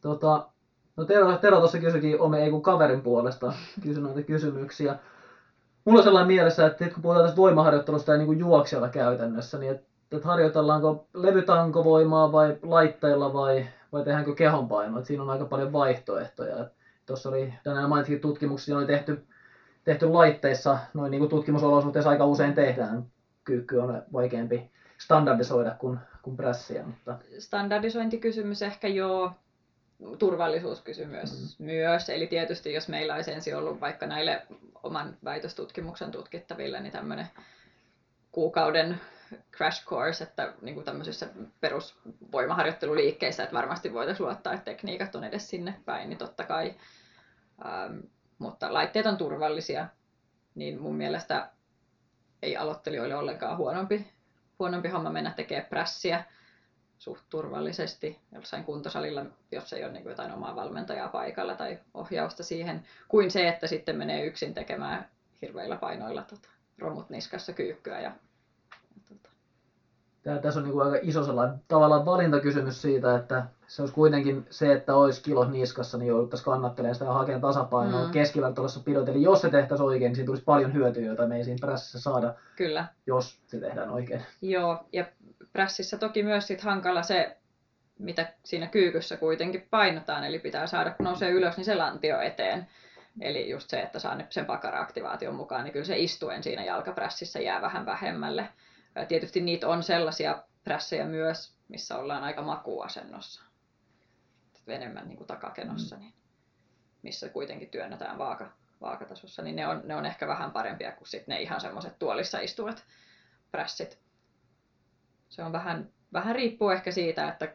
Tota, no Tero, Tero tuossa kysyikin ome, ei kun kaverin puolesta, kysyi noita kysymyksiä. Mulla on sellainen mielessä, että kun puhutaan tästä voimaharjoittelusta ja niin juoksijalla käytännössä, niin että, että harjoitellaanko levytankovoimaa vai laitteilla vai, vai tehdäänkö kehonpainoa. Että siinä on aika paljon vaihtoehtoja. Tuossa oli, tänään mainitsikin tutkimuksia, oli tehty tehty laitteissa, noin niin tutkimusolosuhteissa aika usein tehdään. Kyykky on vaikeampi standardisoida kuin, kuin prässiä, mutta standardisointikysymys ehkä joo, turvallisuuskysymys mm. myös. Eli tietysti jos meillä olisi ensin ollut vaikka näille oman väitöstutkimuksen tutkittaville, niin tämmöinen kuukauden crash course, että niin kuin tämmöisissä perusvoimaharjoitteluliikkeissä, että varmasti voitaisiin luottaa, että tekniikat on edes sinne päin, niin totta kai. Ähm, mutta laitteet on turvallisia, niin mun mielestä ei aloittelijoille ollenkaan huonompi, huonompi homma mennä tekemään prässiä suht turvallisesti jossain kuntosalilla, jos ei ole niin kuin jotain omaa valmentajaa paikalla tai ohjausta siihen, kuin se, että sitten menee yksin tekemään hirveillä painoilla tota, romut niskassa kyykkyä. Ja. Tää, tässä on niinku aika iso sellainen tavallaan valintakysymys siitä, että se olisi kuitenkin se, että olisi kilot niskassa, niin jouduttaisiin kannattelemaan sitä ja hakemaan tasapainoa Mm. keskivertoisessa pidot. Eli jos se tehtäisiin oikein, niin siinä tulisi paljon hyötyä, joita me ei siinä prässissä saada, Kyllä. jos se tehdään oikein. Joo, ja prässissä toki myös sit hankala se, mitä siinä kyykyssä kuitenkin painotaan, eli pitää saada, kun nousee ylös, niin se lantio eteen. Eli just se, että saa sen pakara-aktivaation mukaan, niin kyllä se istuen siinä jalkaprässissä jää vähän vähemmälle. Tietysti niitä on sellaisia prässejä myös, missä ollaan aika makuasennossa. Enemmän niin kuin takakenossa, niin missä kuitenkin työnnetään vaaka, vaakatasossa, niin ne on, ne on ehkä vähän parempia kuin sit ne ihan semmoiset tuolissa istuvat prässit. Se on vähän, vähän riippuu ehkä siitä, että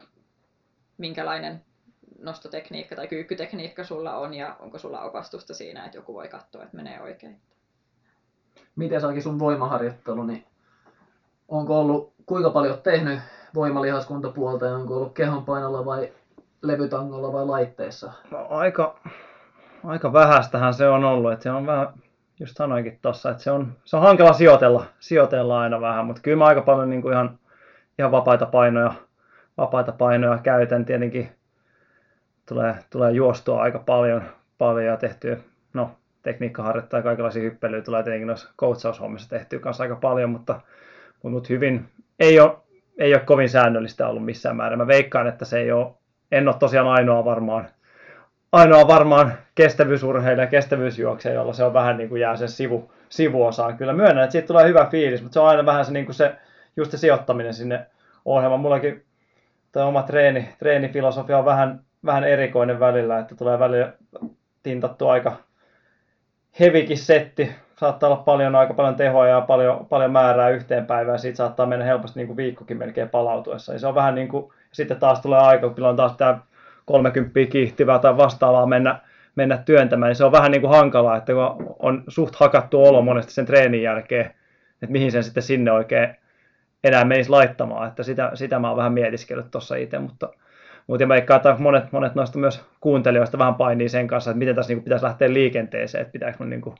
minkälainen nostotekniikka tai kyykkytekniikka sulla on ja onko sulla opastusta siinä, että joku voi katsoa, että menee oikein. Miten saakin sun voimaharjoittelu, niin onko ollut, kuinka paljon tehnyt voimalihaskuntapuolta ja onko ollut kehonpainolla vai levytangolla vai laitteissa? No, aika, aika vähästähän se on ollut, että se on vähän, just sanoinkin tossa, että se on, se on hankala sijoitella, sijoitella aina vähän, mutta kyllä mä aika paljon niin kuin ihan, ihan vapaita painoja, vapaita painoja käytän tietenkin, tulee, tulee juostua aika paljon, paljon ja tehtyä, no tekniikkaharjoittaa ja kaikenlaisia hyppelyjä tulee tietenkin noissa coachaushommissa tehtyä kanssa aika paljon, mutta, mutta, hyvin, ei ole, ei ole kovin säännöllistä ollut missään määrin. Mä veikkaan, että se ei ole, en ole tosiaan ainoa varmaan, ainoa varmaan kestävyysurheilija ja kestävyysjuoksija, jolla se on vähän niin kuin jää sen sivu, sivuosaan. Kyllä myönnän, että siitä tulee hyvä fiilis, mutta se on aina vähän se, niin kuin se, just se sijoittaminen sinne ohjelmaan. Mullakin tämä oma treeni, treenifilosofia on vähän, vähän erikoinen välillä, että tulee välillä tintattu aika hevikin setti. Saattaa olla paljon, aika paljon tehoa ja paljon, paljon määrää yhteen päivään. Siitä saattaa mennä helposti niin kuin viikkokin melkein palautuessa. Ja se on vähän niin kuin, sitten taas tulee aika, kun on taas tämä 30 kiihtyvää tai vastaavaa mennä, mennä työntämään, niin se on vähän niin kuin hankalaa, että kun on suht hakattu olo monesti sen treenin jälkeen, että mihin sen sitten sinne oikein enää menisi laittamaan, että sitä, sitä mä oon vähän mietiskellyt tuossa itse, mutta, mutta mä että monet, monet noista myös kuuntelijoista vähän painii sen kanssa, että miten tässä niin pitäisi lähteä liikenteeseen, että pitääkö mun niin kuin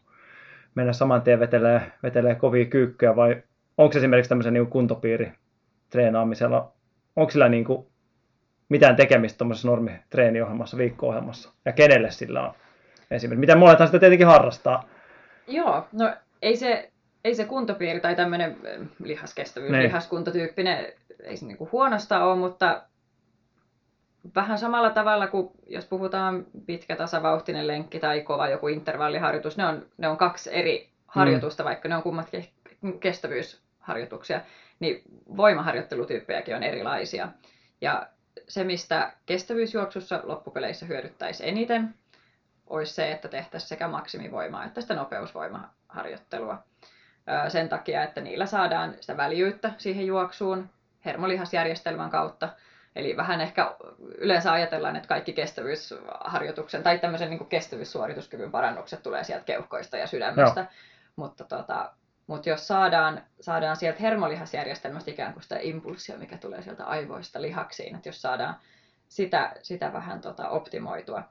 mennä saman tien vetelee, vetelee kovia kyykkyjä vai onko esimerkiksi tämmöisen niin kuntopiiri treenaamisella, onko sillä niin kuin mitään tekemistä tuommoisessa normitreeniohjelmassa, viikko-ohjelmassa ja kenelle sillä on esimerkiksi. Miten monethan sitä tietenkin harrastaa. Joo, no ei se, ei se kuntopiiri tai tämmöinen lihaskestävyys, Niin. lihaskuntotyyppinen, ei se niinku huonosta ole, mutta vähän samalla tavalla kuin jos puhutaan pitkä tasavauhtinen lenkki tai kova joku intervalliharjoitus, ne on, ne on kaksi eri harjoitusta, vaikka ne on kummatkin kestävyysharjoituksia, niin voimaharjoittelutyyppejäkin on erilaisia. Ja se, mistä kestävyysjuoksussa loppupeleissä hyödyttäisi eniten, olisi se, että tehtäisiin sekä maksimivoimaa että sitä nopeusvoimaharjoittelua. Sen takia, että niillä saadaan sitä väljyyttä siihen juoksuun hermolihasjärjestelmän kautta. Eli vähän ehkä yleensä ajatellaan, että kaikki kestävyysharjoituksen tai tämmöisen niin kestävyyssuorituskyvyn parannukset tulee sieltä keuhkoista ja sydämestä. Mutta tota, mutta jos saadaan, saadaan sieltä hermolihasjärjestelmästä ikään kuin sitä impulssia, mikä tulee sieltä aivoista lihaksiin, että jos saadaan sitä, sitä vähän tota optimoitua,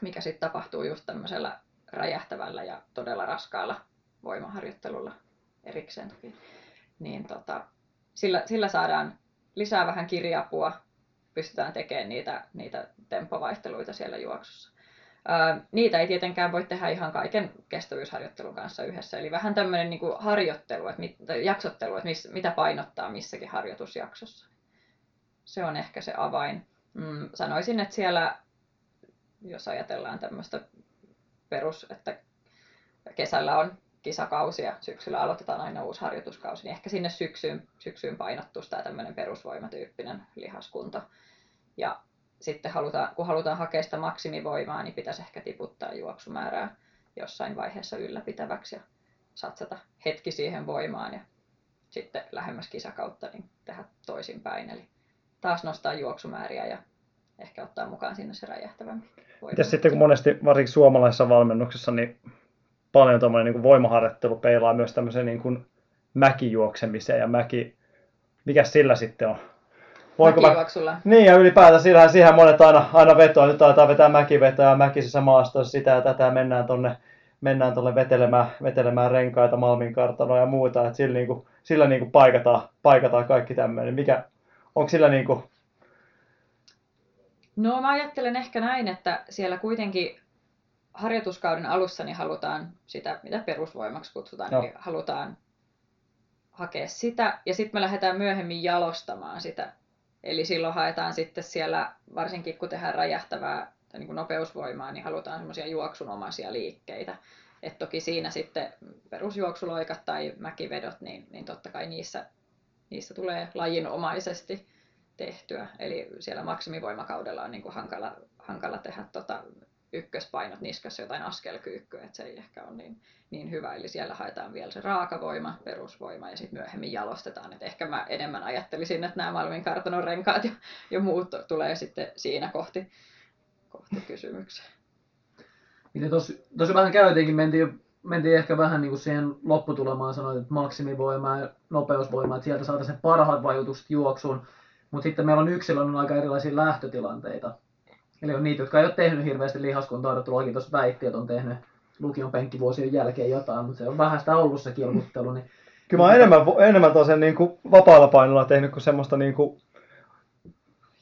mikä sitten tapahtuu just tämmöisellä räjähtävällä ja todella raskaalla voimaharjoittelulla erikseen toki, niin tota, sillä, sillä saadaan lisää vähän kirjapua, pystytään tekemään niitä, niitä tempovaihteluita siellä juoksussa. Ää, niitä ei tietenkään voi tehdä ihan kaiken kestävyysharjoittelun kanssa yhdessä. Eli vähän tämmöinen niin kuin harjoittelu, että mit, jaksottelu, että miss, mitä painottaa missäkin harjoitusjaksossa. Se on ehkä se avain. Mm, sanoisin, että siellä, jos ajatellaan tämmöistä perus, että kesällä on kisakausi ja syksyllä aloitetaan aina uusi harjoituskausi, niin ehkä sinne syksyyn, syksyyn painottuu tämä tämmöinen perusvoimatyyppinen lihaskunto. Ja sitten halutaan, kun halutaan hakea sitä maksimivoimaa, niin pitäisi ehkä tiputtaa juoksumäärää jossain vaiheessa ylläpitäväksi ja satsata hetki siihen voimaan ja sitten lähemmäs kisakautta niin tehdä toisinpäin. Eli taas nostaa juoksumääriä ja ehkä ottaa mukaan sinne se räjähtävämpi. Mitäs sitten, kun monesti varsinkin suomalaisessa valmennuksessa, niin paljon tuommoinen niin voimaharjoittelu peilaa myös tämmöiseen niin kuin mäkijuoksemiseen ja mäki... Mikäs sillä sitten on? mä- Mäkijuoksulla. Niin, ja ylipäätään sillähän siihen monet aina, aina vetoa, nyt aletaan vetää mäkivetoa mäkisissä maastossa sitä ja tätä, ja mennään tonne, mennään tonne vetelemään, vetelemään renkaita, Malmin kartanoa ja muuta, että sillä niin kuin sillä niin kuin paikataan, paikataan kaikki tämmöinen? Mikä, onko sillä niin kuin, No mä ajattelen ehkä näin, että siellä kuitenkin harjoituskauden alussa niin halutaan sitä, mitä perusvoimaksi kutsutaan, Joo. eli halutaan hakea sitä, ja sitten me lähdetään myöhemmin jalostamaan sitä. Eli silloin haetaan sitten siellä, varsinkin kun tehdään räjähtävää tai niin kuin nopeusvoimaa, niin halutaan semmoisia juoksunomaisia liikkeitä. Et toki siinä sitten perusjuoksuloikat tai mäkivedot, niin, niin totta kai niissä, niissä tulee lajinomaisesti tehtyä. Eli siellä maksimivoimakaudella on niin kuin hankala, hankala tehdä tota ykköspainot niskassa jotain askelkyykkyä, että se ei ehkä ole niin, niin hyvä. Eli siellä haetaan vielä se raakavoima, perusvoima ja sitten myöhemmin jalostetaan. Et ehkä mä enemmän ajattelisin, että nämä Malmin kartanon renkaat ja, ja muut tulee sitten siinä kohti, kohti kysymykseen. Tosi, tosi vähän käytiinkin, mentiin, mentiin ehkä vähän niin kuin siihen lopputulemaan, sanoit, että maksimivoima ja nopeusvoima, että sieltä saataisiin parhaat vaikutukset juoksuun. Mutta sitten meillä on yksilön aika erilaisia lähtötilanteita. Eli on niitä, jotka ei ole tehnyt hirveästi lihaskuntaharjoitteluakin tuossa väitti, että on tehnyt lukion penkkivuosien jälkeen jotain, mutta se on vähän sitä ollut se kilputtelu. Niin Kyllä mä oon enemmän, enemmän tosiaan niin kuin vapaalla painolla tehnyt kuin semmoista niin kuin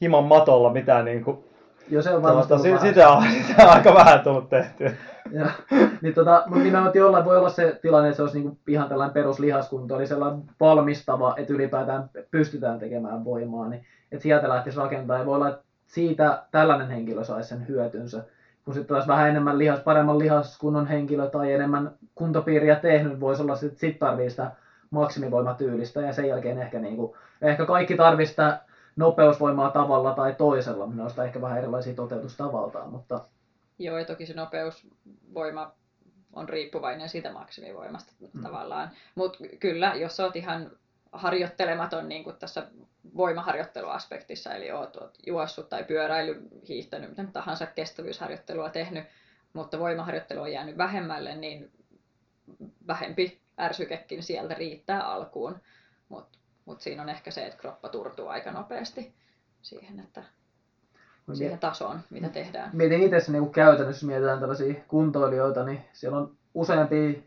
himan matolla mitään niin kuin, jo se on varmasti ollut si- vähän. sitä, on, sitä on aika vähän tullut tehtyä. Ja, niin tota, mutta nimenomaan jollain voi olla se tilanne, että se olisi niinku ihan tällainen peruslihaskunto, eli sellainen valmistava, että ylipäätään pystytään tekemään voimaa, niin että sieltä lähtisi rakentaa. Ja voi olla, että siitä tällainen henkilö saisi sen hyötynsä. Kun sitten taas vähän enemmän lihas, paremman lihaskunnon henkilö tai enemmän kuntopiiriä tehnyt, voisi olla, että sit tarvii sitä maksimivoimatyylistä ja sen jälkeen ehkä, niinku, ehkä kaikki tarvii sitä nopeusvoimaa tavalla tai toisella. Ne on ehkä vähän erilaisia toteutustavaltaan, mutta Joo, ja toki se nopeusvoima on riippuvainen siitä maksimivoimasta Mm. tavallaan. Mutta kyllä, jos oot ihan harjoittelematon niin kuin tässä voimaharjoitteluaspektissa, eli oot, oot juossut tai pyöräily, hiihtänyt, mitä tahansa kestävyysharjoittelua tehnyt, mutta voimaharjoittelu on jäänyt vähemmälle, niin vähempi ärsykekin sieltä riittää alkuun. Mutta mut siinä on ehkä se, että kroppa turtuu aika nopeasti siihen, että siihen tasoon, mitä tehdään. mietin itse se niin käytännössä, mietitään tällaisia kuntoilijoita, niin siellä on useampia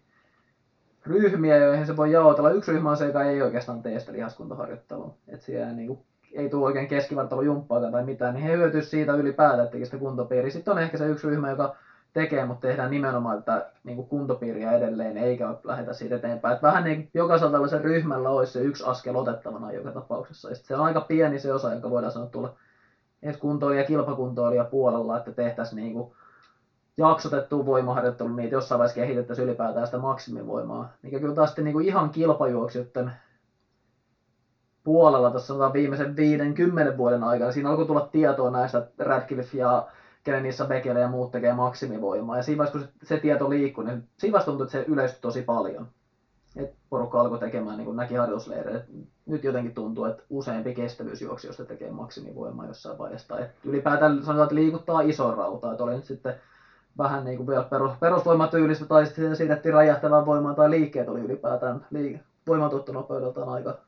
ryhmiä, joihin se voi jaotella. Yksi ryhmä on se, joka ei oikeastaan tee sitä lihaskuntoharjoittelua. Että siellä niin kuin, ei tule oikein keskivartalojumppaakaan tai mitään, niin he hyötyisivät siitä ylipäätään, että sitä kuntopiiriä. Sitten on ehkä se yksi ryhmä, joka tekee, mutta tehdään nimenomaan tätä niin kuin kuntopiiriä edelleen, eikä lähdetä siitä eteenpäin. Että vähän niin jokaisella tällaisen ryhmällä olisi se yksi askel otettavana joka tapauksessa. Ja se on aika pieni se osa, jonka voidaan sanoa tulla edes kuntoilija ja kilpakuntoilija puolella, että tehtäisiin niin kuin jaksotettua voimaharjoittelua, niin että jossain vaiheessa kehitettäisiin ylipäätään sitä maksimivoimaa. Mikä kyllä taas sitten niin kuin ihan kilpajuoksijoiden puolella tässä sanotaan viimeisen 50 vuoden aikana. Siinä alkoi tulla tietoa näistä, Radcliffe ja Kenenissä Bekele ja muut tekee maksimivoimaa. Ja siinä vaiheessa, kun se, se tieto liikkui, niin siinä vaiheessa tuntui, että se yleistyi tosi paljon. Et porukka alkoi tekemään, niin kuin näki harjoitusleireillä. Et Nyt jotenkin tuntuu, että useampi kestävyysjuoksijoista tekee maksimivoimaa jossain vaiheessa. Että ylipäätään sanotaan, että liikuttaa isoa rautaa. Että oli nyt sitten vähän niin kuin vielä perus, perusvoimatyylistä tai sitten siirrettiin räjähtävään voimaan tai liikkeet oli ylipäätään liike, voimantuottonopeudeltaan aika,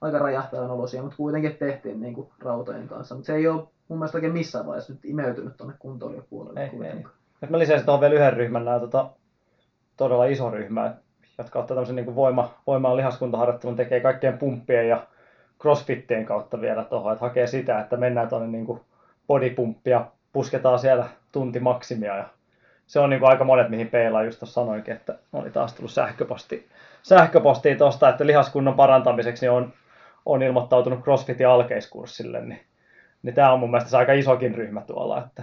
aika räjähtävän olosia, mutta kuitenkin tehtiin niin kuin rautojen kanssa. Mutta se ei ole mun mielestä oikein missään vaiheessa nyt imeytynyt tuonne kuntoilijapuolelle Ei. Et mä lisäisin tuohon vielä yhden ryhmän, nämä tota, todella iso ryhmä, jotka ottaa tämmöisen niin voima, voimaa lihaskuntaharjoittelun, tekee kaikkien pumppien ja crossfittien kautta vielä tuohon, että hakee sitä, että mennään tuonne niin bodypumppia, pusketaan siellä tunti maksimia ja se on niin kuin aika monet, mihin Peila just tuossa sanoikin, että oli taas tullut sähköposti, sähköpostia tuosta, että lihaskunnan parantamiseksi niin on, on ilmoittautunut CrossFitin alkeiskurssille, niin, niin tämä on mun mielestä aika isokin ryhmä tuolla, että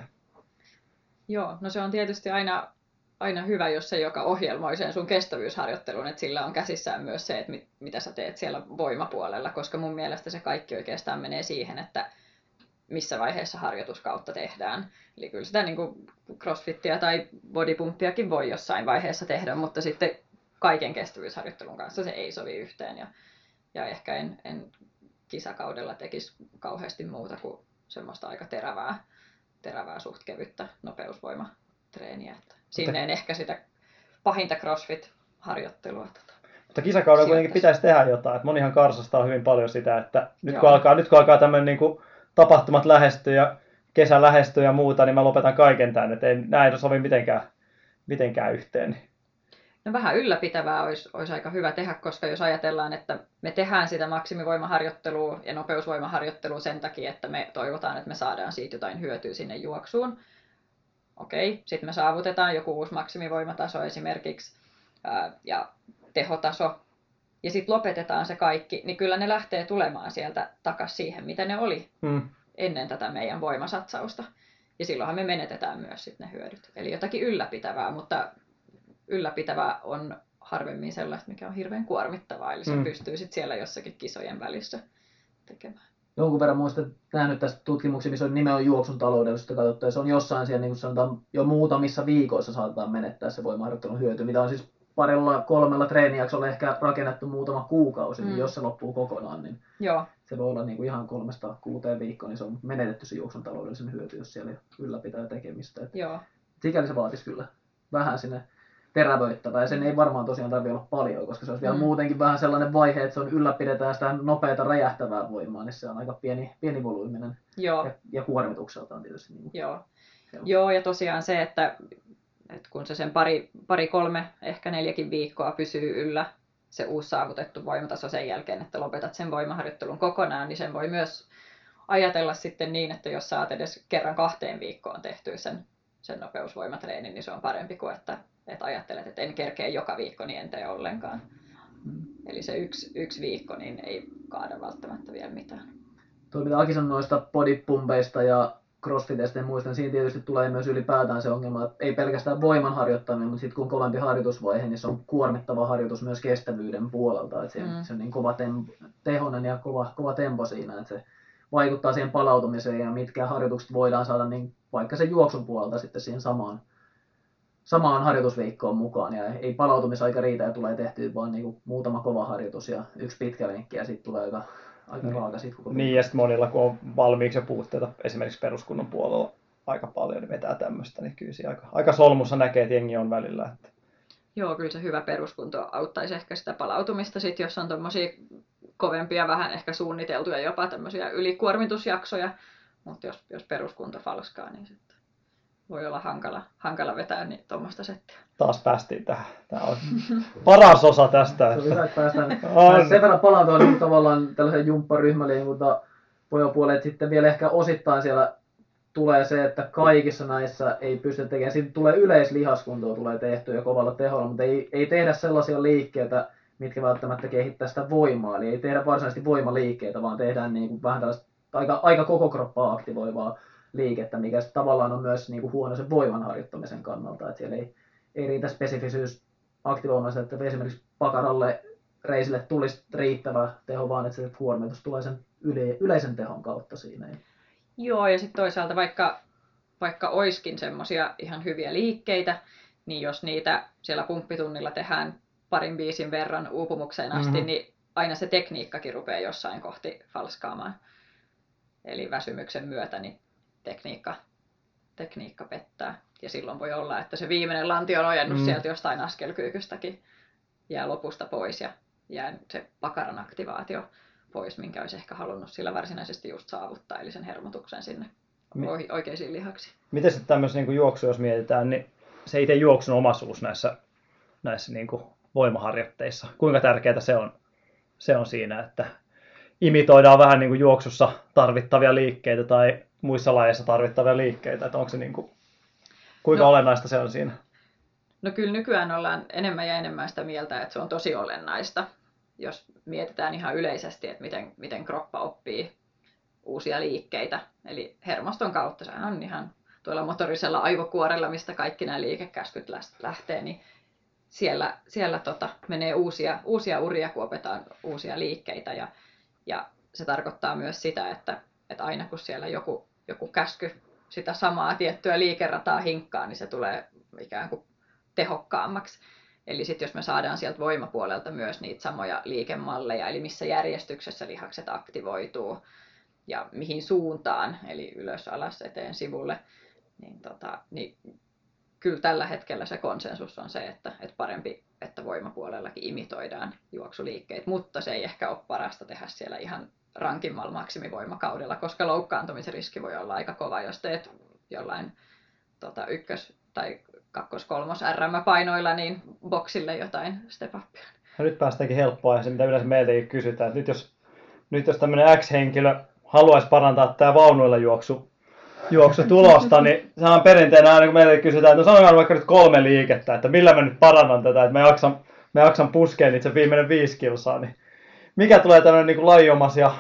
Joo, no se on tietysti aina, aina hyvä, jos se, joka ohjelmoi sen sun kestävyysharjoittelun, että sillä on käsissään myös se, että mit, mitä sä teet siellä voimapuolella, koska mun mielestä se kaikki oikeastaan menee siihen, että missä vaiheessa harjoituskautta tehdään. Eli kyllä sitä niin kuin crossfittiä tai bodypumppiakin voi jossain vaiheessa tehdä, mutta sitten kaiken kestävyysharjoittelun kanssa se ei sovi yhteen. Ja, ja ehkä en, en kisakaudella tekisi kauheasti muuta kuin semmoista aika terävää, terävää suht kevyttä nopeusvoimatreeniä. Että sinne en ehkä sitä pahinta crossfit-harjoittelua. Tota. Mutta kisakaudella kuitenkin pitäisi tehdä jotain. Monihan karsastaa hyvin paljon sitä, että nyt kun Joo. alkaa, nyt kun alkaa tämmöinen niin kuin tapahtumat lähestyä ja kesä lähestyy ja muuta, niin mä lopetan kaiken tämän. Että ei, nämä ei sovi mitenkään, mitenkään yhteen. No vähän ylläpitävää olisi, olisi aika hyvä tehdä, koska jos ajatellaan, että me tehdään sitä maksimivoimaharjoittelua ja nopeusvoimaharjoittelua sen takia, että me toivotaan, että me saadaan siitä jotain hyötyä sinne juoksuun. Okei, sitten me saavutetaan joku uusi maksimivoimataso esimerkiksi ja tehotaso, ja sitten lopetetaan se kaikki, niin kyllä ne lähtee tulemaan sieltä takaisin siihen, mitä ne oli Mm. ennen tätä meidän voimasatsausta. Ja silloinhan me menetetään myös sit ne hyödyt. Eli jotakin ylläpitävää, mutta ylläpitävää on harvemmin sellaista, mikä on hirveän kuormittavaa. Eli se Mm. pystyy sitten siellä jossakin kisojen välissä tekemään. Jonkun verran muistan nähnyt tästä tutkimuksia, missä on nimenomaan juoksun taloudellisuutta katsottu, ja se on jossain siellä, niin kuin sanotaan, jo muutamissa viikoissa saatetaan menettää se voimaharjoittelun hyöty, mitä on siis parilla kolmella treenijaksolla ehkä rakennettu muutama kuukausi, mm. niin Mm. jos se loppuu kokonaan, niin Joo, se voi olla niin kuin ihan kolmesta kuuteen viikkoon, niin se on menetetty se juoksun taloudellisen hyöty, jos siellä ylläpitää tekemistä. Et joo. sikäli se vaatisi kyllä vähän sinne terävöittävää, ja sen ei varmaan tosiaan tarvitse olla paljon, koska se olisi vielä Mm. muutenkin vähän sellainen vaihe, että se on ylläpidetään sitä nopeata räjähtävää voimaa, niin se on aika pieni, pieni volyyminen Joo, ja, ja kuormitukseltaan tietysti. Niin. Joo. Joo, ja tosiaan se, että, että kun se sen pari, pari, kolme, ehkä neljäkin viikkoa pysyy yllä, se uusi saavutettu voimataso sen jälkeen, että lopetat sen voimaharjoittelun kokonaan, niin sen voi myös ajatella sitten niin, että jos saat edes kerran kahteen viikkoon tehtyä sen, sen nopeusvoimatreenin, niin se on parempi kuin että, että ajattelet, että en kerkeä joka viikko, niin en tee ollenkaan. Eli se yksi, yksi viikko niin ei kaada välttämättä vielä mitään. Tuo mitä Aki sanoi noista bodypumpeista ja muista, niin siinä tietysti tulee myös ylipäätään se ongelma, että ei pelkästään voiman harjoittaminen, mutta sitten kun on kovempi harjoitusvaihe, niin se on kuormittava harjoitus myös kestävyyden puolelta. Että se, Mm. se on niin kova tem, tehonen ja kova, kova tempo siinä, että se vaikuttaa siihen palautumiseen ja mitkä harjoitukset voidaan saada niin vaikka sen juoksun puolelta sitten siihen samaan, samaan harjoitusviikkoon mukaan. Ja ei palautumisaika riitä ja tulee tehtyä vaan niin kuin muutama kova harjoitus ja yksi pitkä lenkki ja sitten tulee aika, aika Niin. raaka sit koko Niin, ja sitten monilla, kun on valmiiksi jo puutteita esimerkiksi peruskunnon puolella aika paljon, niin vetää tämmöistä, niin kyllä siinä aika, aika solmussa näkee, että jengi on välillä. Että Joo, kyllä se hyvä peruskunto auttaisi ehkä sitä palautumista, sit, jos on tuommoisia kovempia, vähän ehkä suunniteltuja jopa tämmöisiä ylikuormitusjaksoja, mutta jos, jos peruskunto falskaa, niin sitten voi olla hankala, hankala vetää niin tuommoista settiä. taas päästiin tähän. Tämä on paras osa tästä. Se on hyvä, Että... päästään On. sen verran palautua niin tavallaan tällaisen jumpparyhmäliikunta pojapuolelle, että sitten vielä ehkä osittain siellä tulee se, että kaikissa näissä ei pystytä tekemään, siitä tulee yleislihaskuntoa tulee tehtyä ja kovalla teholla, mutta ei, ei tehdä sellaisia liikkeitä, mitkä välttämättä kehittää sitä voimaa, eli ei tehdä varsinaisesti voimaliikkeitä, vaan tehdään niin kuin vähän tällaista aika, aika koko kroppaa aktivoivaa liikettä, mikä tavallaan on myös niin kuin huono sen voiman harjoittamisen kannalta, että siellä ei, ei riitä spesifisyys aktivoimassa, että esimerkiksi pakaralle reisille tulisi riittävä teho, vaan että se kuormitus tulee sen yle, yleisen tehon kautta siinä. Joo, ja sitten toisaalta vaikka, vaikka oiskin semmoisia ihan hyviä liikkeitä, niin jos niitä siellä pumppitunnilla tehdään parin biisin verran uupumukseen asti, Mhm. mm-hmm. niin aina se tekniikkakin rupeaa jossain kohti falskaamaan. Eli väsymyksen myötä niin tekniikka, tekniikka pettää. Ja silloin voi olla, että se viimeinen lantion ojennus Mm. mm. sieltä jostain askelkyykystäkin jää lopusta pois ja jää se pakaran aktivaatio pois, minkä olisi ehkä halunnut sillä varsinaisesti just saavuttaa, eli sen hermotuksen sinne oikeisiin lihaksiin. Miten sitten tämmöisen niin juoksu, jos mietitään, niin se itse juoksun omaisuus näissä, näissä niin kuin voimaharjoitteissa, kuinka tärkeää se on, se on siinä, että imitoidaan vähän niin kuin juoksussa tarvittavia liikkeitä tai muissa lajeissa tarvittavia liikkeitä, että onko se niin kuin, kuinka No. olennaista se on siinä? No kyllä nykyään ollaan enemmän ja enemmän sitä mieltä, että se on tosi olennaista, jos mietitään ihan yleisesti, että miten, miten kroppa oppii uusia liikkeitä. Eli hermoston kautta, sehän on ihan tuolla motorisella aivokuorella, mistä kaikki nämä liikekäskyt lähtee, niin siellä, siellä tota, menee uusia, uusia uria, kun opetaan uusia liikkeitä. Ja, ja se tarkoittaa myös sitä, että, että aina kun siellä joku, joku käsky sitä samaa tiettyä liikerataa hinkkaa, niin se tulee ikään kuin tehokkaammaksi. Eli sitten jos me saadaan sieltä voimapuolelta myös niitä samoja liikemalleja, eli missä järjestyksessä lihakset aktivoituu ja mihin suuntaan, eli ylös, alas, eteen, sivulle, niin, tota, niin kyllä tällä hetkellä se konsensus on se, että, että parempi, että voimapuolellakin imitoidaan juoksuliikkeet, mutta se ei ehkä ole parasta tehdä siellä ihan rankimmalla maksimivoimakaudella, koska loukkaantumisen riski voi olla aika kova, jos teet jollain tota, ykkös- tai kakkos-kolmos RM-painoilla niin boksille jotain step upia. No nyt päästäänkin helppoa se, mitä yleensä meiltäkin kysytään. Nyt jos, nyt jos tämmöinen X-henkilö haluaisi parantaa tämä vaunuilla juoksu, juoksutulosta, niin se on perinteinen aina, kun meille kysytään, että no sanokaa vaikka nyt kolme liikettä, että millä mä nyt parannan tätä, että mä jaksan, mä jaksan puskea itse viimeinen viisi kilsaa, niin mikä tulee tämmöinen niin lajiomas ja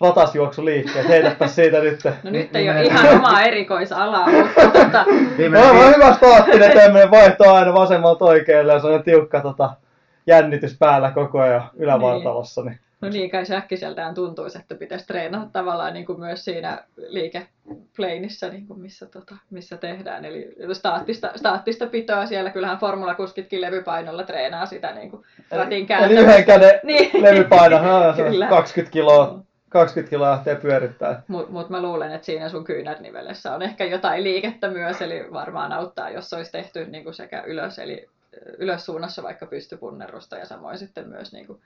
ratasjuoksuliikkeet, heitäpä siitä nyt. No nyt ei ole ihan omaa erikoisalaa, mutta tota, Viimeinen No, on hyvä staattinen tämmöinen vaihto aina vasemmalta oikealle ja se on tiukka tota, jännitys päällä koko ajan ylävartalossa. Niin. No niin kai se äkkiseltään tuntuisi, että pitäisi treenata tavallaan niin kuin myös siinä liikeplaneissa, niin kuin missä, tota, missä tehdään. Eli staattista, staattista pitoa siellä, kyllähän formulakuskitkin levypainolla treenaa sitä niin kuin ratin Eli kääntämistä. yhden käden Niin. levypaino, no, se on Kyllä. 20 kiloa, 20 kiloa lähtee pyörittää. Mutta mut mä luulen, että siinä sun kyynärnivelessä on ehkä jotain liikettä myös, eli varmaan auttaa, jos olisi tehty niin kuin sekä ylös, eli ylössuunnassa vaikka pystypunnerusta ja samoin sitten myös niin kuin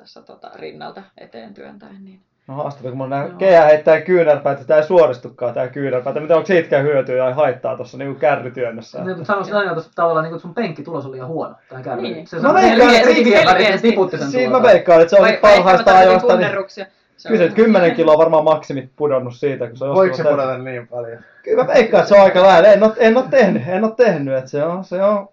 tässä tota, rinnalta eteen työntäen. Niin. No haastavaa, kun nää Joo. kehä heittää kyynärpäät, että tämä ei suoristukaan tää kyynärpäät. Mitä onko siitäkään hyötyä ja haittaa tuossa niin kärrytyönnössä? Niin, mutta sanoisin aina tuossa tavallaan, niin kuin, että sun penkkitulos oli liian huono. Tai kärry. Niin. Se No sanoi veikkaan, että rivien selkeästi. tiputti sen Siinä mä veikkaan, että se on Vai- sit parhaista mä ajoista. Niin Kyllä se 10 kiloa varmaan maksimit pudonnut siitä, kun se on Voiko se pudota niin paljon? Kyllä mä veikkaan, että se on aika lähellä. En ole, en ole tehnyt, en ole tehnyt, että se on, se on.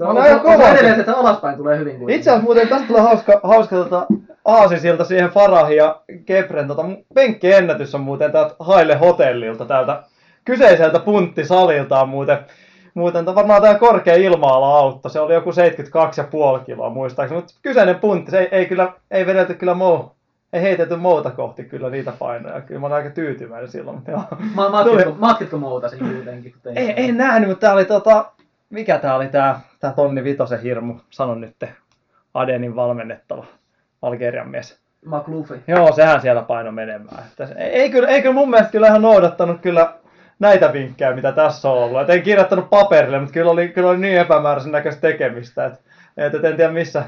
Tuo On aika kova. edelleen, että alaspäin tulee hyvin kuin. Itse asiassa muuten tästä tulee hauska, hauska tota, aasisilta siihen Farahin ja Gebren. Tota, penkkiennätys on muuten täältä Haile Hotellilta, täältä kyseiseltä punttisalilta on muuten, muuten to, varmaan tämä korkea ilma auto. Se oli joku 72,5 kiloa muistaakseni, mutta kyseinen puntti, se ei, ei kyllä, ei vedelty kyllä mou, ei heitetty muuta kohti kyllä niitä painoja. Kyllä mä olen aika tyytyväinen silloin. Mutta joo. Ma- matkitko, matkitko muuta siinä kuitenkin? Ei, sen? en nähnyt, mutta tää oli tota, mikä tää oli tää, tää Tonni Vitosen hirmu, sanon nyt Adenin valmennettava Algerian mies. McLuffy. Joo, sehän siellä paino menemään. Että se- ei, ei, kyllä, ei kyllä mun mielestä kyllä ihan noudattanut kyllä näitä vinkkejä, mitä tässä on ollut. Et en kirjoittanut paperille, mutta kyllä oli, kyllä oli niin epämääräisen näköistä tekemistä, että, että en tiedä missä,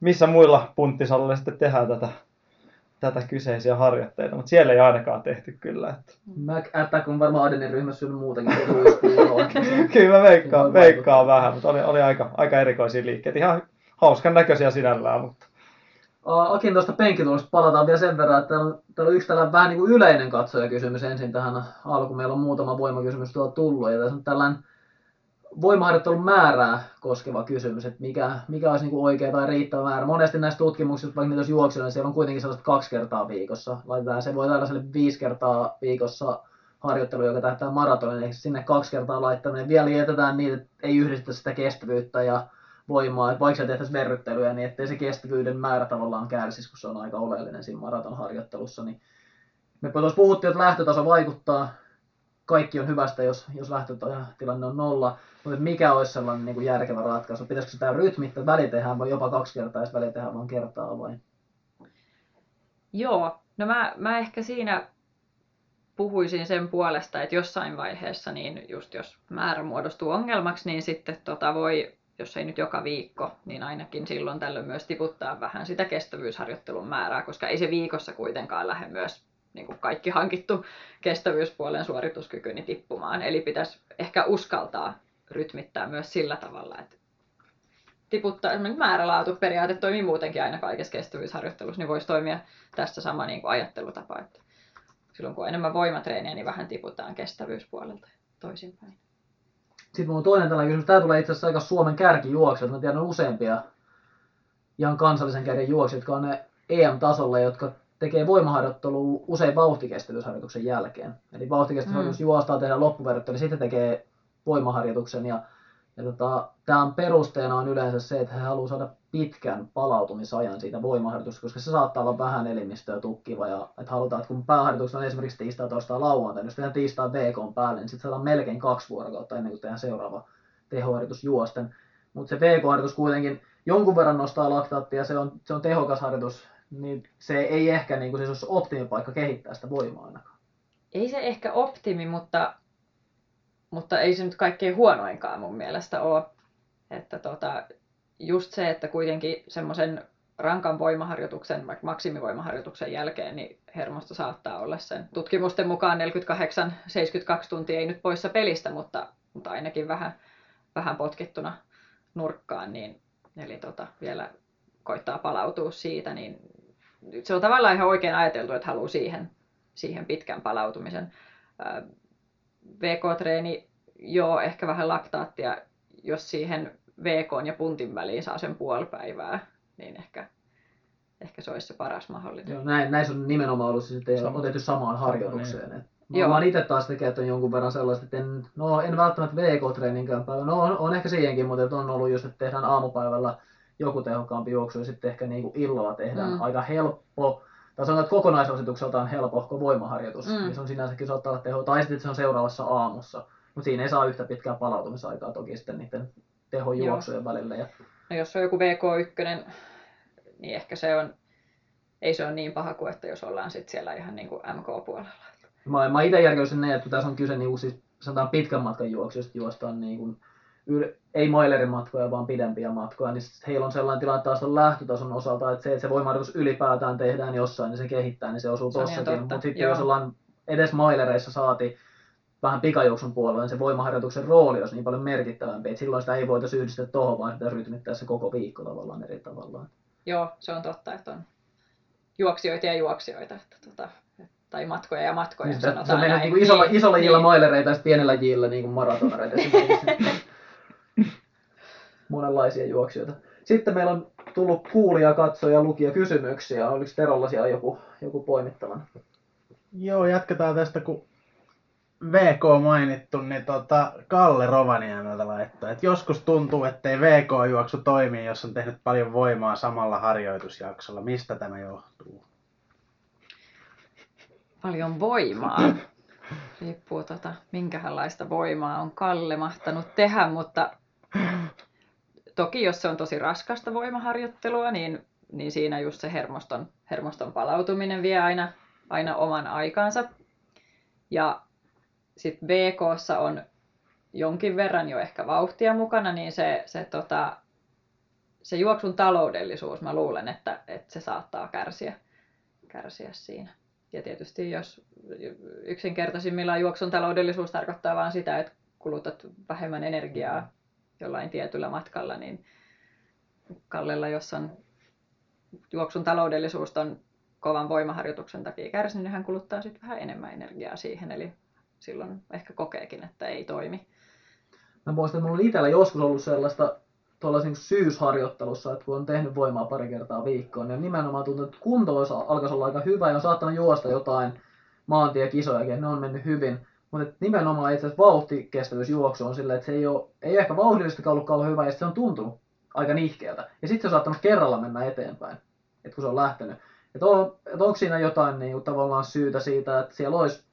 missä muilla punttisalilla sitten tehdään tätä, tätä kyseisiä harjoitteita, mutta siellä ei ainakaan tehty kyllä. Että. Mac Attack on varmaan Adenin ryhmässä syönyt ruispuuroa. Kyllä mä veikkaan, veikkaan vähän, mutta oli, oli aika, aika erikoisia liikkeitä. Ihan hauskan näköisiä sinällään, mutta Akin tuosta penkkitulosta palataan vielä sen verran, että täällä on, täällä on yksi tällainen vähän niin kuin yleinen katsojakysymys ensin tähän alkuun. Meillä on muutama voimakysymys tuolla tullut ja tässä on tällainen voimaharjoittelun määrää koskeva kysymys, että mikä, mikä olisi niin kuin oikea tai riittävä määrä. Monesti näissä tutkimuksissa, vaikka niitä olisi niin siellä on kuitenkin sellaista kaksi kertaa viikossa. Laitetaan se voi tällaiselle viisi kertaa viikossa harjoittelu, joka tähtää maratonin, eli sinne kaksi kertaa laittaminen. Vielä jätetään niitä, että ei yhdistetä sitä kestävyyttä ja voimaa, että vaikka siellä tehtäisiin verryttelyä, niin ettei se kestävyyden määrä tavallaan kärsisi, kun se on aika oleellinen siinä maratonharjoittelussa. Niin me tuossa puhuttiin, että lähtötaso vaikuttaa, kaikki on hyvästä, jos, jos lähtötilanne on nolla, mutta mikä olisi sellainen niin kuin järkevä ratkaisu? Pitäisikö sitä rytmittää, väli tehdään vai jopa kaksi kertaa, jos väli tehdään vain kertaa vai? Joo, no mä, mä ehkä siinä puhuisin sen puolesta, että jossain vaiheessa, niin just jos määrä muodostuu ongelmaksi, niin sitten tota voi, jos ei nyt joka viikko, niin ainakin silloin tällöin myös tiputtaa vähän sitä kestävyysharjoittelun määrää, koska ei se viikossa kuitenkaan lähde myös niin kuin kaikki hankittu kestävyyspuolen suorituskyky niin tippumaan. Eli pitäisi ehkä uskaltaa rytmittää myös sillä tavalla, että tiputtaa, esimerkiksi määrälaatuperiaate toimii muutenkin aina kaikessa kestävyysharjoittelussa, niin voisi toimia tässä sama niin kuin ajattelutapa, että silloin kun on enemmän voimatreeniä, niin vähän tiputaan kestävyyspuolelta toisinpäin. Sitten mulla on toinen tällainen kysymys. Tämä tulee itse asiassa aika Suomen kärkijuoksijat. Mä tiedän useampia ihan kansallisen kärjen juoksijoita, jotka on ne EM-tasolla, jotka tekee voimaharjoittelua usein vauhtikestävyysharjoituksen jälkeen. Eli vauhtikestävyysharjoitus mm. juostaa, tehdään loppuverryttely, sitten tekee voimaharjoituksen. Ja, ja tota, tämän perusteena on yleensä se, että he haluaa saada pitkän palautumisajan siitä voimaharjoituksesta, koska se saattaa olla vähän elimistöä tukkiva. Ja että halutaan, että kun pääharjoituksena on esimerkiksi tiistai, torstai, lauantai, niin jos tehdään tiistai VK päälle, niin sitten saadaan melkein kaksi vuorokautta ennen kuin tehdään seuraava tehoharjoitus juosten. Mutta se VK-harjoitus kuitenkin jonkun verran nostaa laktaattia, se on, se on tehokas harjoitus, niin se ei ehkä niin kuin, se olisi optimipaikka kehittää sitä voimaa ainakaan. Ei se ehkä optimi, mutta, mutta ei se nyt kaikkein huonoinkaan mun mielestä ole. Että tota, just se, että kuitenkin semmoisen rankan voimaharjoituksen, vaikka maksimivoimaharjoituksen jälkeen, niin hermosto saattaa olla sen tutkimusten mukaan 48-72 tuntia ei nyt poissa pelistä, mutta mutta ainakin vähän, vähän potkittuna nurkkaan, niin eli tota, vielä koittaa palautua siitä, niin se on tavallaan ihan oikein ajateltu, että haluaa siihen, siihen pitkän palautumisen. VK-treeni, joo, ehkä vähän laktaattia, jos siihen VK ja puntin väliin saa sen puoli päivää, niin ehkä, ehkä se olisi se paras mahdollinen. Joo, näin, näissä on nimenomaan ollut sitten Sama. otettu samaan harjoitukseen. Et Mä Joo. oon itse taas on jonkun verran sellaista, että en, no, en välttämättä VK-treeninkään päivä. No on, on ehkä siihenkin, mutta että on ollut just, että tehdään aamupäivällä joku tehokkaampi juoksu ja sitten ehkä niin kuin illalla tehdään Mm. aika helppo, tai sanotaan, että kokonaisrasitukseltaan helpohko voimaharjoitus, Mm. niin se on sinänsäkin saattaa olla teho, tai sitten se on seuraavassa aamussa. Mutta siinä ei saa yhtä pitkää palautumisaikaa toki sitten niiden tehojuoksujen välillä. Ja No jos on joku VK1, niin ehkä se on, ei se ole niin paha kuin, että jos ollaan sitten siellä ihan niin kuin MK-puolella. Mä, mä itse järkeisin ne, että kun tässä on kyse niinku siis, sanotaan pitkän matkan juoksusta, juostaan niinku, yl, ei mailerin matkoja, vaan pidempiä matkoja, niin heillä on sellainen tilanne taas on lähtötason osalta, että se, että se voimaharjoitus ylipäätään tehdään jossain, niin se kehittää, niin se osuu on tossakin. Mutta sitten joo. jos ollaan edes mailereissa saati vähän pikajuoksun puolella, niin se voimaharjoituksen rooli olisi niin paljon merkittävämpi, että silloin sitä ei voitaisi yhdistää tuohon, vaan sitä rytmittää se koko viikko tavallaan eri tavallaan. Joo, se on totta, että on juoksijoita ja juoksijoita, että tota, tai matkoja ja matkoja Niin, se, se sanotaan menee näin. niin isolla, isolla jillä niin. mailereita ja pienellä jillä niin maratonareita. Monenlaisia juoksijoita. Sitten meillä on tullut kuulija, katsoja, lukija kysymyksiä. Oliko Terolla siellä joku, joku poimittavana? Joo, jatketaan tästä, kun VK mainittu, niin tota, Kalle Rovaniemeltä laittoi, että joskus tuntuu, ettei VK-juoksu toimi, jos on tehnyt paljon voimaa samalla harjoitusjaksolla. Mistä tämä johtuu? Paljon voimaa. Riippuu tota, minkälaista voimaa on Kalle mahtanut tehdä, mutta toki jos se on tosi raskasta voimaharjoittelua, niin, niin siinä just se hermoston, hermoston palautuminen vie aina, aina oman aikansa. Ja sitten VKssa on jonkin verran jo ehkä vauhtia mukana, niin se, se, tota, se juoksun taloudellisuus, mä luulen, että, että se saattaa kärsiä, kärsiä siinä. Ja tietysti jos yksinkertaisimmillaan juoksun taloudellisuus tarkoittaa vain sitä, että kulutat vähemmän energiaa jollain tietyllä matkalla, niin Kallella, jos on juoksun taloudellisuus on kovan voimaharjoituksen takia kärsinyt, niin hän kuluttaa sitten vähän enemmän energiaa siihen, eli silloin ehkä kokeekin, että ei toimi. Mä muistan, että mulla on itsellä joskus ollut sellaista tuolla niin syysharjoittelussa, että kun on tehnyt voimaa pari kertaa viikkoon, niin nimenomaan tuntuu, että kunto alkaisi olla aika hyvä ja on saattanut juosta jotain maantiekisojakin, ne on mennyt hyvin. Mutta nimenomaan itse asiassa vauhtikestävyysjuoksu on silleen, että se ei, ole, ei ehkä vauhdillisesti ollut kauhean hyvä ja se on tuntunut aika nihkeältä. Ja sitten se on saattanut kerralla mennä eteenpäin, että kun se on lähtenyt. Että on, et onko siinä jotain niin tavallaan syytä siitä, että siellä olisi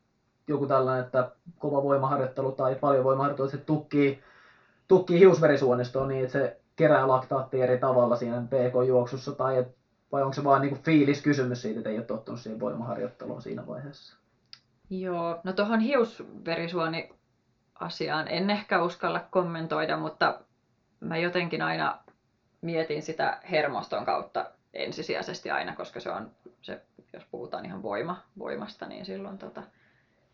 joku tällainen, että kova voimaharjoittelu tai paljon voimaharjoittelu, että se tukkii, tukkii hiusverisuonistoon niin, että se kerää laktaattia eri tavalla siinä PK-juoksussa, tai et, vai onko se vaan niin fiiliskysymys siitä, että ei ole tottunut siihen voimaharjoitteluun siinä vaiheessa? Joo, no tuohon hiusverisuoni asiaan en ehkä uskalla kommentoida, mutta mä jotenkin aina mietin sitä hermoston kautta ensisijaisesti aina, koska se on, se, jos puhutaan ihan voima, voimasta, niin silloin tota,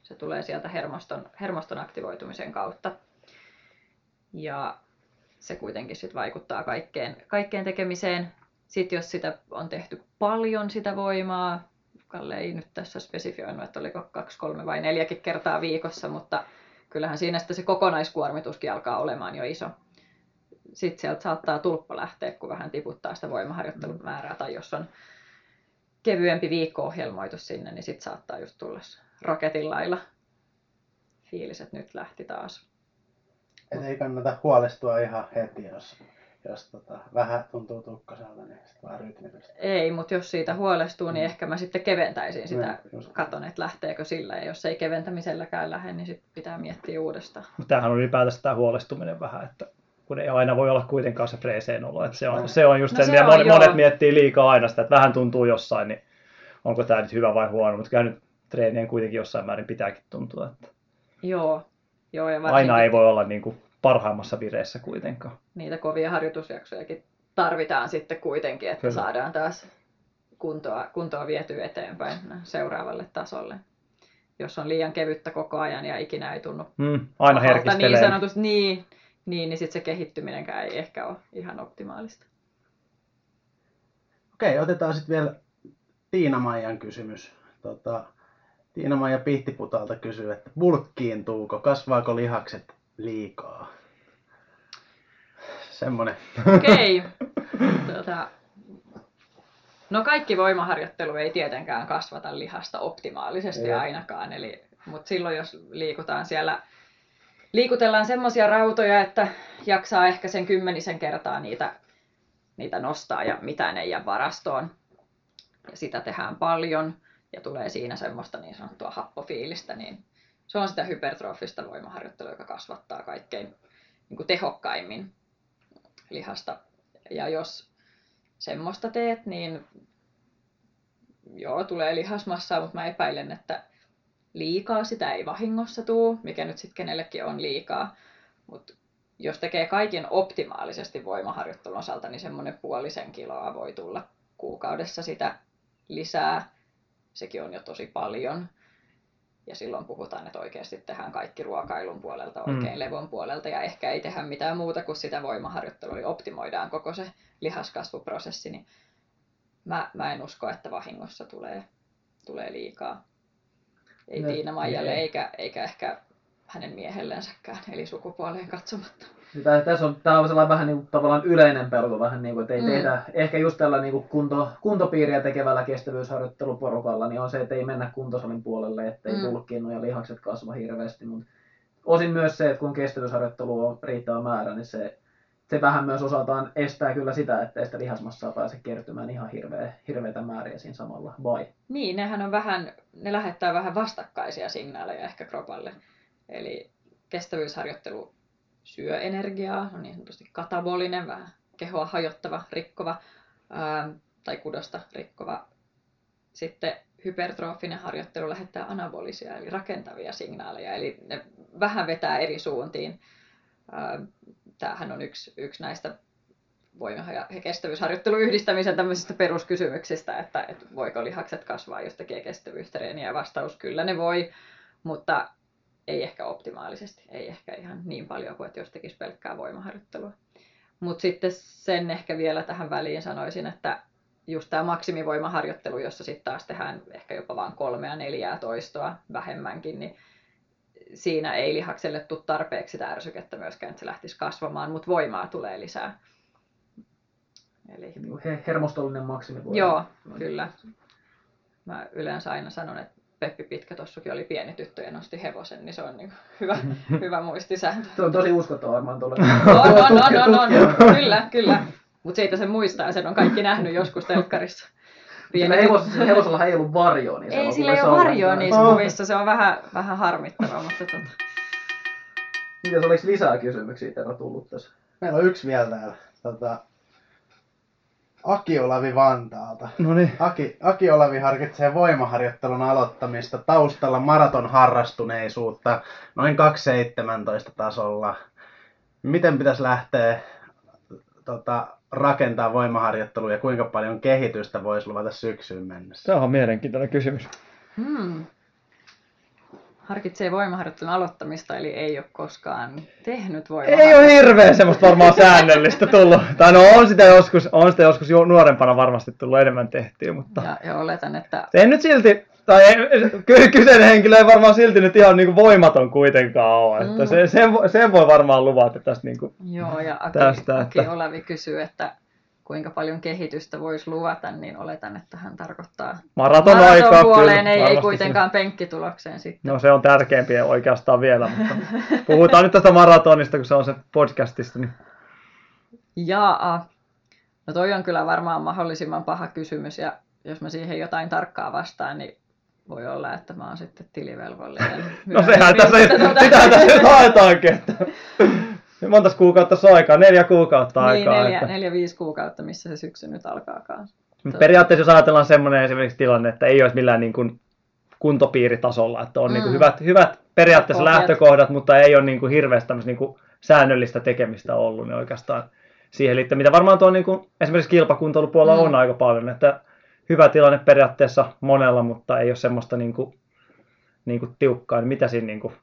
se tulee sieltä hermoston, hermoston aktivoitumisen kautta. Ja se kuitenkin sit vaikuttaa kaikkeen, kaikkeen tekemiseen. Sitten jos sitä on tehty paljon sitä voimaa, Kalle ei nyt tässä spesifioinut, että oliko kaksi, kolme vai neljäkin kertaa viikossa, mutta kyllähän siinä sitten se kokonaiskuormituskin alkaa olemaan jo iso. Sitten sieltä saattaa tulppa lähteä, kun vähän tiputtaa sitä voimaharjoittelun määrää, tai jos on kevyempi viikko-ohjelmoitu sinne, niin sitten saattaa just tulla raketin lailla fiilis, että nyt lähti taas. Et ei kannata huolestua ihan heti, jos, jos tota, vähän tuntuu tukkaselta, niin sitten vaan rytmitystä. Ei, mutta jos siitä huolestuu, niin ehkä mä sitten keventäisin sitä. Niin, just. Katon, että lähteekö sillä, ja jos ei keventämiselläkään lähde, niin sitten pitää miettiä uudestaan. Mutta tämähän on ylipäätänsä tämä huolestuminen vähän, että kun ei aina voi olla kuitenkaan se freeseen olo. Että se, on, Aivan. se on just No se on, monet, joo. monet miettii liikaa aina sitä, että vähän tuntuu jossain, niin onko tämä nyt hyvä vai huono, mutta kyllä nyt treenien kuitenkin jossain määrin pitääkin tuntua, että Joo, joo ja varsinkin aina ei voi olla niin kuin parhaimmassa vireessä kuitenkaan. Niitä kovia harjoitusjaksojakin tarvitaan sitten kuitenkin, että Kyllä. saadaan taas kuntoa, kuntoa vietyä eteenpäin seuraavalle tasolle. jos on liian kevyttä koko ajan ja ikinä ei tunnu Mm, aina pahalta herkistelee. niin sanotusti, niin, niin, niin sitten se kehittyminenkään ei ehkä ole ihan optimaalista. Okei, otetaan sitten vielä Tiina-Maijan kysymys. Tota, Tiina-Maija Pihtiputalta kysyy, että bulkkiintuuko, kasvaako lihakset liikaa? Semmonen. Okei. Tota, no kaikki voimaharjoittelu ei tietenkään kasvata lihasta optimaalisesti Ei. ainakaan. Eli, mutta silloin jos liikutaan siellä, liikutellaan semmoisia rautoja, että jaksaa ehkä sen kymmenisen kertaa niitä, niitä nostaa ja mitään ei jää varastoon. Ja sitä tehdään paljon ja tulee siinä semmoista niin sanottua happofiilistä, niin se on sitä hypertrofista voimaharjoittelua, joka kasvattaa kaikkein niin kuin tehokkaimmin lihasta. Ja jos semmoista teet, niin joo, tulee lihasmassaa, mutta mä epäilen, että liikaa sitä ei vahingossa tuu, mikä nyt sitten kenellekin on liikaa. Mutta jos tekee kaiken optimaalisesti voimaharjoittelun osalta, niin semmoinen puolisen kiloa voi tulla kuukaudessa sitä lisää. Sekin on jo tosi paljon. Ja silloin puhutaan, että oikeasti tehdään kaikki ruokailun puolelta, oikein Mm. levon puolelta ja ehkä ei tehdä mitään muuta kuin sitä voimaharjoittelua, eli optimoidaan koko se lihaskasvuprosessi, niin mä, mä en usko, että vahingossa tulee, tulee liikaa. Ei No, Tiina Maijalle ei. eikä, eikä ehkä hänen miehellensäkään, eli sukupuoleen katsomatta. Tää, tässä on, tää on sellainen vähän niin kuin, tavallaan yleinen pelko, vähän niin kuin, että ei Mm. tehdä, ehkä just tällä niin kuin kunto, kuntopiiriä tekevällä kestävyysharjoitteluporukalla, niin on se, että ei mennä kuntosalin puolelle, ettei Mm. bulkkiinnu ja lihakset kasva hirveästi, mutta osin myös se, että kun kestävyysharjoittelu on riittävä määrä, niin se, se vähän myös osaltaan estää kyllä sitä, että sitä lihasmassaa pääse kertymään ihan hirveä, hirveitä määriä siinä samalla, vai? Niin, nehän on vähän, ne lähettää vähän vastakkaisia signaaleja ehkä kropalle. Eli kestävyysharjoittelu syö energiaa, on niin sanotusti katabolinen, vähän kehoa hajottava, rikkova ää, tai kudosta rikkova. Sitten hypertrofinen harjoittelu lähettää anabolisia eli rakentavia signaaleja, eli ne vähän vetää eri suuntiin. Tämähän on yksi, yksi näistä voima- ja kestävyysharjoittelun yhdistämisen tämmöisistä peruskysymyksistä, että, että voiko lihakset kasvaa, jos tekee kestävyystreeniä. Vastaus kyllä ne voi, mutta ei ehkä optimaalisesti, ei ehkä ihan niin paljon kuin että jos tekisi pelkkää voimaharjoittelua. Mutta sitten sen ehkä vielä tähän väliin sanoisin, että just tämä maksimivoimaharjoittelu, jossa sitten taas tehdään ehkä jopa vain kolmea neljää toistoa vähemmänkin, niin siinä ei lihakselle tule tarpeeksi sitä ärsykettä myöskään, että se lähtisi kasvamaan, mutta voimaa tulee lisää. Eli Niin hermostollinen maksimi voi Joo, kyllä. Mä yleensä aina sanon, että Peppi Pitkätossukin oli pieni tyttö ja nosti hevosen, niin se on niin hyvä, hyvä muistisääntö. Se on tosi uskottava varmaan tuolle. On, on, on, on, on. kyllä, kyllä. Mutta siitä se muistaa, sen on kaikki nähnyt joskus telkkarissa. Sillä hevosella, hevosella ei ollut varjoa, niin se Ei on sillä ei ole varjoa niissä Oh. kuvissa, se on vähän, vähän harmittavaa, mutta tota. Mitäs oliko lisää kysymyksiä Tero tullut tässä? Meillä on yksi vielä täällä. Tota, Aki Olavi Vantaalta. No niin. Aki, Aki Olavi harkitsee voimaharjoittelun aloittamista taustalla maraton harrastuneisuutta noin 2.17 tasolla. Miten pitäisi lähteä tota, rakentaa voimaharjoittelua ja kuinka paljon kehitystä voisi luvata syksyyn mennessä? Se on mielenkiintoinen kysymys. Hmm. Harkitsee voimaharjoittelun aloittamista, eli ei ole koskaan tehnyt Ei voimaharjoittelua. ole hirveän semmoista varmaan säännöllistä tullut. Tai no on sitä joskus, on sitä joskus jo nuorempana varmasti tullut enemmän tehtyä, mutta... Ja, ja oletan, että En nyt silti, tai ei, ky- kyseinen henkilö ei varmaan silti nyt ihan niinku voimaton kuitenkaan ole. Että Mm. se, sen, sen voi varmaan luvata tästä niinku. Joo, ja Aki, Tästä, Aki että- Olavi kysyy, että kuinka paljon kehitystä voisi luvata, niin oletan, että hän tarkoittaa Maraton puoleen, ei, ei kuitenkaan penkkitulokseen sitten. No se on tärkeämpi oikeastaan vielä, mutta puhutaan nyt tästä maratonista, kun se on se podcastista. Niin... Jaa. No toi on kyllä varmaan mahdollisimman paha kysymys, ja jos mä siihen jotain tarkkaa vastaan, niin voi olla, että mä oon sitten tilivelvollinen. No sehän tässä, sitähän tässä nyt haetaankin, että monta kuukautta se on aikaa, neljä kuukautta Niin, aikaa. neljä, että... neljä, viisi kuukautta, missä se syksy nyt alkaakaan. Mutta periaatteessa jos ajatellaan semmoinen esimerkiksi tilanne, että ei olisi millään niin kuin kuntopiiritasolla, että on Mm. niin kuin hyvät, hyvät periaatteessa Pohjat. lähtökohdat, mutta ei ole niin kuin hirveästi niin kuin säännöllistä tekemistä ollut, niin oikeastaan siihen liittyen, mitä varmaan tuo niin kuin esimerkiksi kilpakuntoilupuolella Mm. on aika paljon, että hyvä tilanne periaatteessa monella, mutta ei ole semmoista niin kuin niin kuin tiukkaa, niin mitä siinä niin kuin,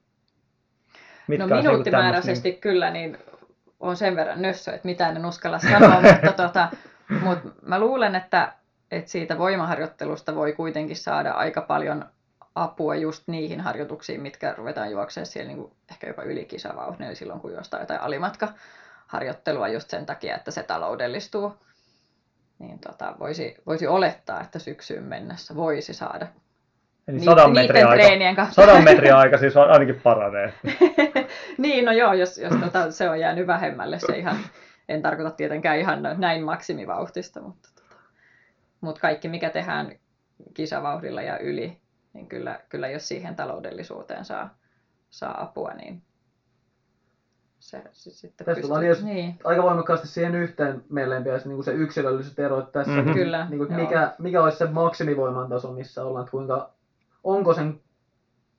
No olisi niinku minuuttimääräisesti tämmöistä kyllä, niin on sen verran nössö, että mitään en uskalla sanoa, mutta, tota, mutta mä luulen, että, että siitä voimaharjoittelusta voi kuitenkin saada aika paljon apua just niihin harjoituksiin, mitkä ruvetaan juoksemaan siellä niin kuin ehkä jopa ylikisavauhdilla silloin, kun jostain jotain alimatkaharjoittelua just sen takia, että se taloudellistuu. Niin tota, voisi, voisi olettaa, että syksyyn mennessä voisi saada Eli Ni- sadan metrin aika, sadan metrin aika siis on ainakin paranee. niin, no joo, jos, jos tota, se on jäänyt vähemmälle, se ihan, en tarkoita tietenkään ihan näin maksimivauhtista, mutta, tota, mutta kaikki mikä tehdään kisavauhdilla ja yli, niin kyllä, kyllä jos siihen taloudellisuuteen saa, saa apua, niin se, se sitten Tässä tullaan jos niin, aika voimakkaasti siihen yhteen meille lempiäisi niin se yksilölliset erot tässä. Mhm. Kyllä, Niin kuin, joo. mikä, mikä olisi se maksimivoiman taso, missä ollaan, että kuinka, onko sen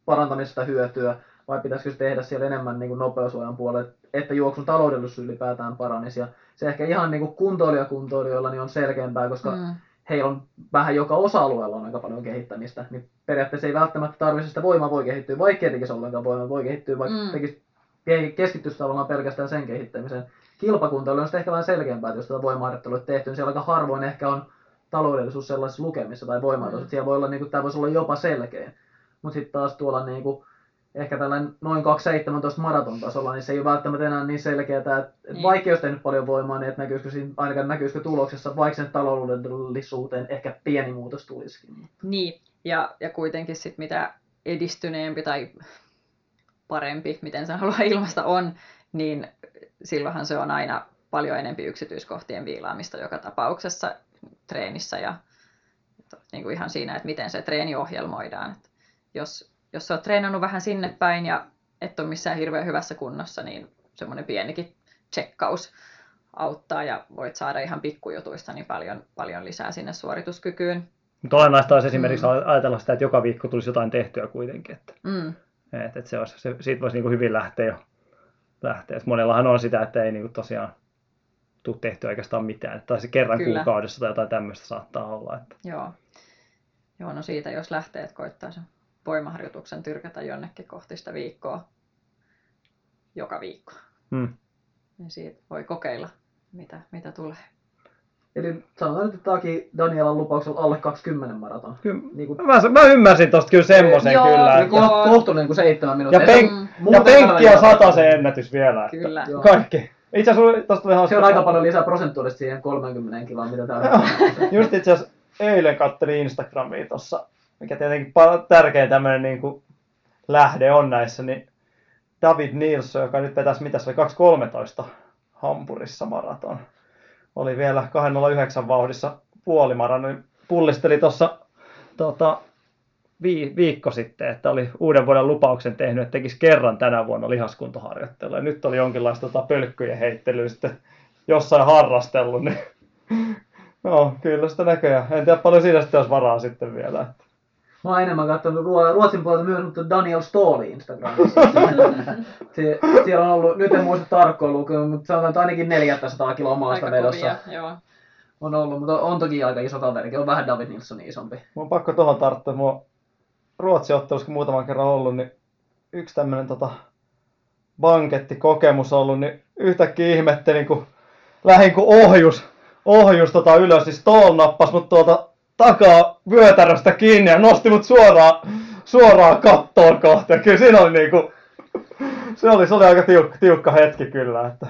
parantamisesta hyötyä vai pitäisikö se tehdä siellä enemmän niin kuin nopeusuojan puolelle, että juoksun taloudellisuus ylipäätään paranisi. Ja se ehkä ihan niin kuin kuntoilijakuntoilijoilla niin on selkeämpää, koska mm, heillä on vähän joka osa-alueella on aika paljon kehittämistä, niin periaatteessa ei välttämättä tarvitse sitä voimaa voi kehittyä, vaikka ei tekisi ollenkaan voimaa voi kehittyä, vaikka Mm. tekisi, ke- keskittyisi tavallaan pelkästään sen kehittämiseen. Kilpakuntoilla on sitten ehkä vähän selkeämpää, että jos tätä voimaharjoittelua tehty, niin siellä aika harvoin ehkä on taloudellisuus sellaisissa lukemissa tai voimaharjoituksissa, Mm. siellä voi olla, niin kuin, tämä voisi olla jopa selkeä. Mutta sitten taas tuolla niin kuin, ehkä tällainen noin 2.17 maraton tasolla, niin se ei ole välttämättä enää niin selkeää, että, Niin. vaikka jos tehnyt paljon voimaa, niin että näkyisikö siinä, ainakaan näkyisikö tuloksessa, vaikka sen taloudellisuuteen ehkä pieni muutos tulisikin. niin. Ja, ja kuitenkin sit mitä edistyneempi tai parempi, miten sen haluaa ilmaista on, niin silloinhan se on aina paljon enempi yksityiskohtien viilaamista joka tapauksessa treenissä ja niin kuin ihan siinä, että miten se treeni ohjelmoidaan. Et jos, jos sä oot treenannut vähän sinne päin ja et ole missään hirveän hyvässä kunnossa, niin semmoinen pienikin tsekkaus auttaa ja voit saada ihan pikkujutuista niin paljon, paljon lisää sinne suorituskykyyn. Mutta olennaista olisi esimerkiksi Mm. ajatella sitä, että joka viikko tulisi jotain tehtyä kuitenkin. Että, Mm, että, että se olisi, se, siitä voisi niin kuin hyvin lähteä jo. Lähteä. Et monellahan on sitä, että ei niin kuin tosiaan tule tehtyä oikeastaan mitään. Tai se kerran Kyllä. kuukaudessa tai jotain tämmöistä saattaa olla. Että. joo. joo, no siitä jos lähtee, että koittaa sen voimaharjoituksen tyrkätä jonnekin kohti sitä viikkoa joka viikko, Hmm. niin siitä voi kokeilla, mitä, mitä tulee. Eli sanotaan nyt, että tämäkin Danielan lupauksella alle 20 maraton. Kyllä, Niin kuin, mä, mä ymmärsin tosta kyllä semmoisen Joo, kyllä. niin Että, kohtuullinen kuin seitsemän ja, minuuttia. pen, Mm. ja Muuten penkki on tällä sata se ennätys vielä. Että Kyllä. Joo. Kaikki. Itse asiassa tuosta tuli hauska. Se on aika paljon lisää prosentuaalisesti siihen 30 kiloon, mitä täällä Just itse asiassa eilen katselin Instagramia tuossa, mikä tietenkin tärkein tämmöinen niin kuin lähde on näissä, niin David Nilsson, joka nyt vetäisi, mitä se oli, 2.13 Hampurissa maraton. Oli vielä 2.09 vauhdissa puolimaran, niin pullisteli tuossa tota, vi- viikko sitten, että oli uuden vuoden lupauksen tehnyt, että tekisi kerran tänä vuonna lihaskuntoharjoittelua. Ja nyt oli jonkinlaista tota, pölkkyjen heittelyä sitten jossain harrastellut, niin no, kyllä sitä näköjään. En tiedä paljon siinä sitten olisi varaa sitten vielä. Mä oon enemmän katsonut Ruo- Ruotsin puolelta myös mutta Daniel Stoli Instagramissa. Sie- siellä on ollut, nyt en muista tarkkoa lukua, mutta sanotaan, että ainakin 400 kiloa maasta Aika vedossa kovia, joo. on ollut, mutta on toki aika iso kaverikin, on vähän David Nilssonin isompi. Mun on pakko tuohon tarttua. On Ruotsin ottelussa, muutaman kerran ollut, niin yksi tämmönen tota, bankettikokemus ollut, niin yhtäkkiä ihmettelin, kun lähin kun ohjus, ohjus tota ylös, niin Stoll nappasi mut tuolta takaa vyötäröstä kiinni ja nosti mut suoraan, suoraan kattoon kohti. Ja kyllä siinä oli niinku, se oli, se oli aika tiukka, tiukka hetki kyllä. Että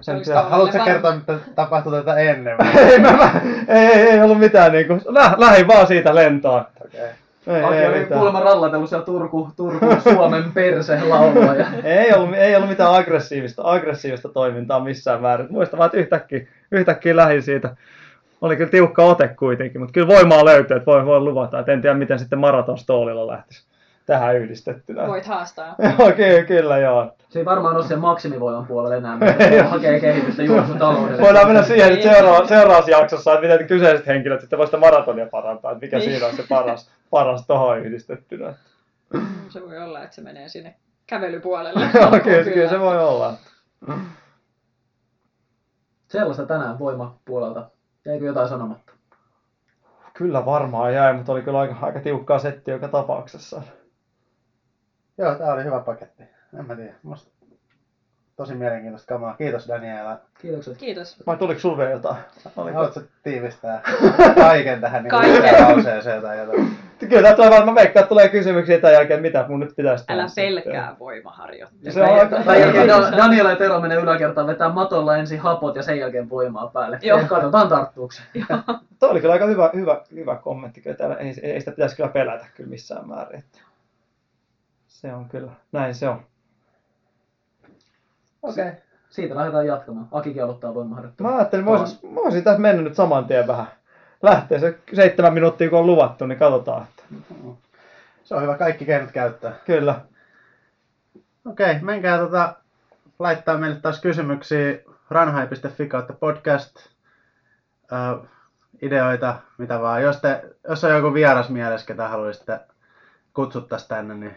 sen kauan- Haluatko sä kertoa, mitä tapahtui tätä ennen? ei, mä, mä, ei, ei, ei ollut mitään niinku, lä, lähin vaan siitä lentoon. Okei. Ei, Aki ei, oli kuulemma rallatellut siellä Turku, Turku Suomen perse laulua. Ja... ei, ollut, ei ollut mitään aggressiivista, aggressiivista toimintaa missään määrin. Muistan vaan, että yhtäkkiä, yhtäkkiä lähin siitä. Oli kyllä tiukka ote kuitenkin, mutta kyllä voimaa löytyy, että voin, voin luvata. Et en tiedä, miten sitten maratonstoolilla lähtisi tähän yhdistettynä. Voit haastaa. Joo, kyllä, kyllä, joo. Se ei varmaan ole sen maksimivoiman puolella enää, mutta hakee kehitystä juoksutaloudelle. Voidaan mennä siihen nyt seuraava, seuraavassa jaksossa, että miten kyseiset henkilöt sitten voi sitä maratonia parantaa, että mikä Niin. siinä on se paras, paras tohon yhdistettynä. Se voi olla, että se menee sinne kävelypuolelle. Joo, kyllä, kyllä se voi olla. Sellaista tänään voimapuolelta. Jäikö jotain sanomatta? Kyllä varmaan jäi, mutta oli kyllä aika, aika tiukkaa setti joka tapauksessa. Joo, tää oli hyvä paketti. En mä tiedä. Musta tosi mielenkiintoista kamaa. Kiitos Daniela. Kiitokset. Kiitos. Vai tuliko sulle vielä jotain? Oliko? Haluatko tiivistää kaiken tähän niin Kaiken. lauseeseen tai jotain? Kyllä tää tulee varmaan veikkaa, että tulee kysymyksiä tämän jälkeen, mitä mun nyt pitäisi Älä tehdä. pelkää voimaharjoittelua. Se on aika... Tai jälkeen Da- Daniela ja Tero menee yläkertaan vetää matolla ensin hapot ja sen jälkeen voimaa päälle. Joo. Ja katsotaan tarttuuko se. Tuo oli kyllä aika hyvä, hyvä, hyvä kommentti. Kyllä täällä ei, ei, sitä pitäisi kyllä pelätä kyllä missään määrin. Että se on kyllä, näin se on. Okei. Okay. Siitä lähdetään jatkamaan. Akikin aloittaa voimaharjoittelua. Mä ajattelin, mä olisin, mä olisin tässä mennyt nyt saman tien vähän. Lähtee se seitsemän minuuttia kun on luvattu, niin katsotaan. Että. Se on hyvä. Kaikki keinot käyttää. Kyllä. Okei, okay, menkää tota, laittaa meille taas kysymyksiä ranhai.fi kautta podcast. Ideoita, mitä vaan. Jos, te, jos on joku vieras mielessä, ketä haluaisitte kutsuttaisi tänne, niin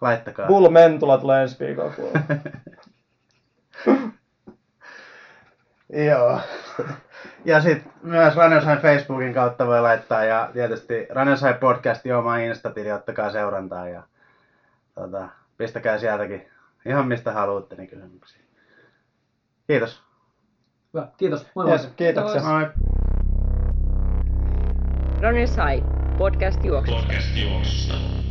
laittakaa. Bull Mentula tulee ensi viikolla. Joo. Ja sitten myös Ranjoshain Facebookin kautta voi laittaa ja tietysti Ranjoshain podcasti oma Insta-tili, ottakaa seurantaa ja tota, pistäkää sieltäkin ihan mistä haluatte niin kysymyksiä. Kiitos. Hyvä. Kiitos. Moi moi. Yes, kiitoksia. Moi. Runners High, podcast juoksusta. Podcast juoksusta.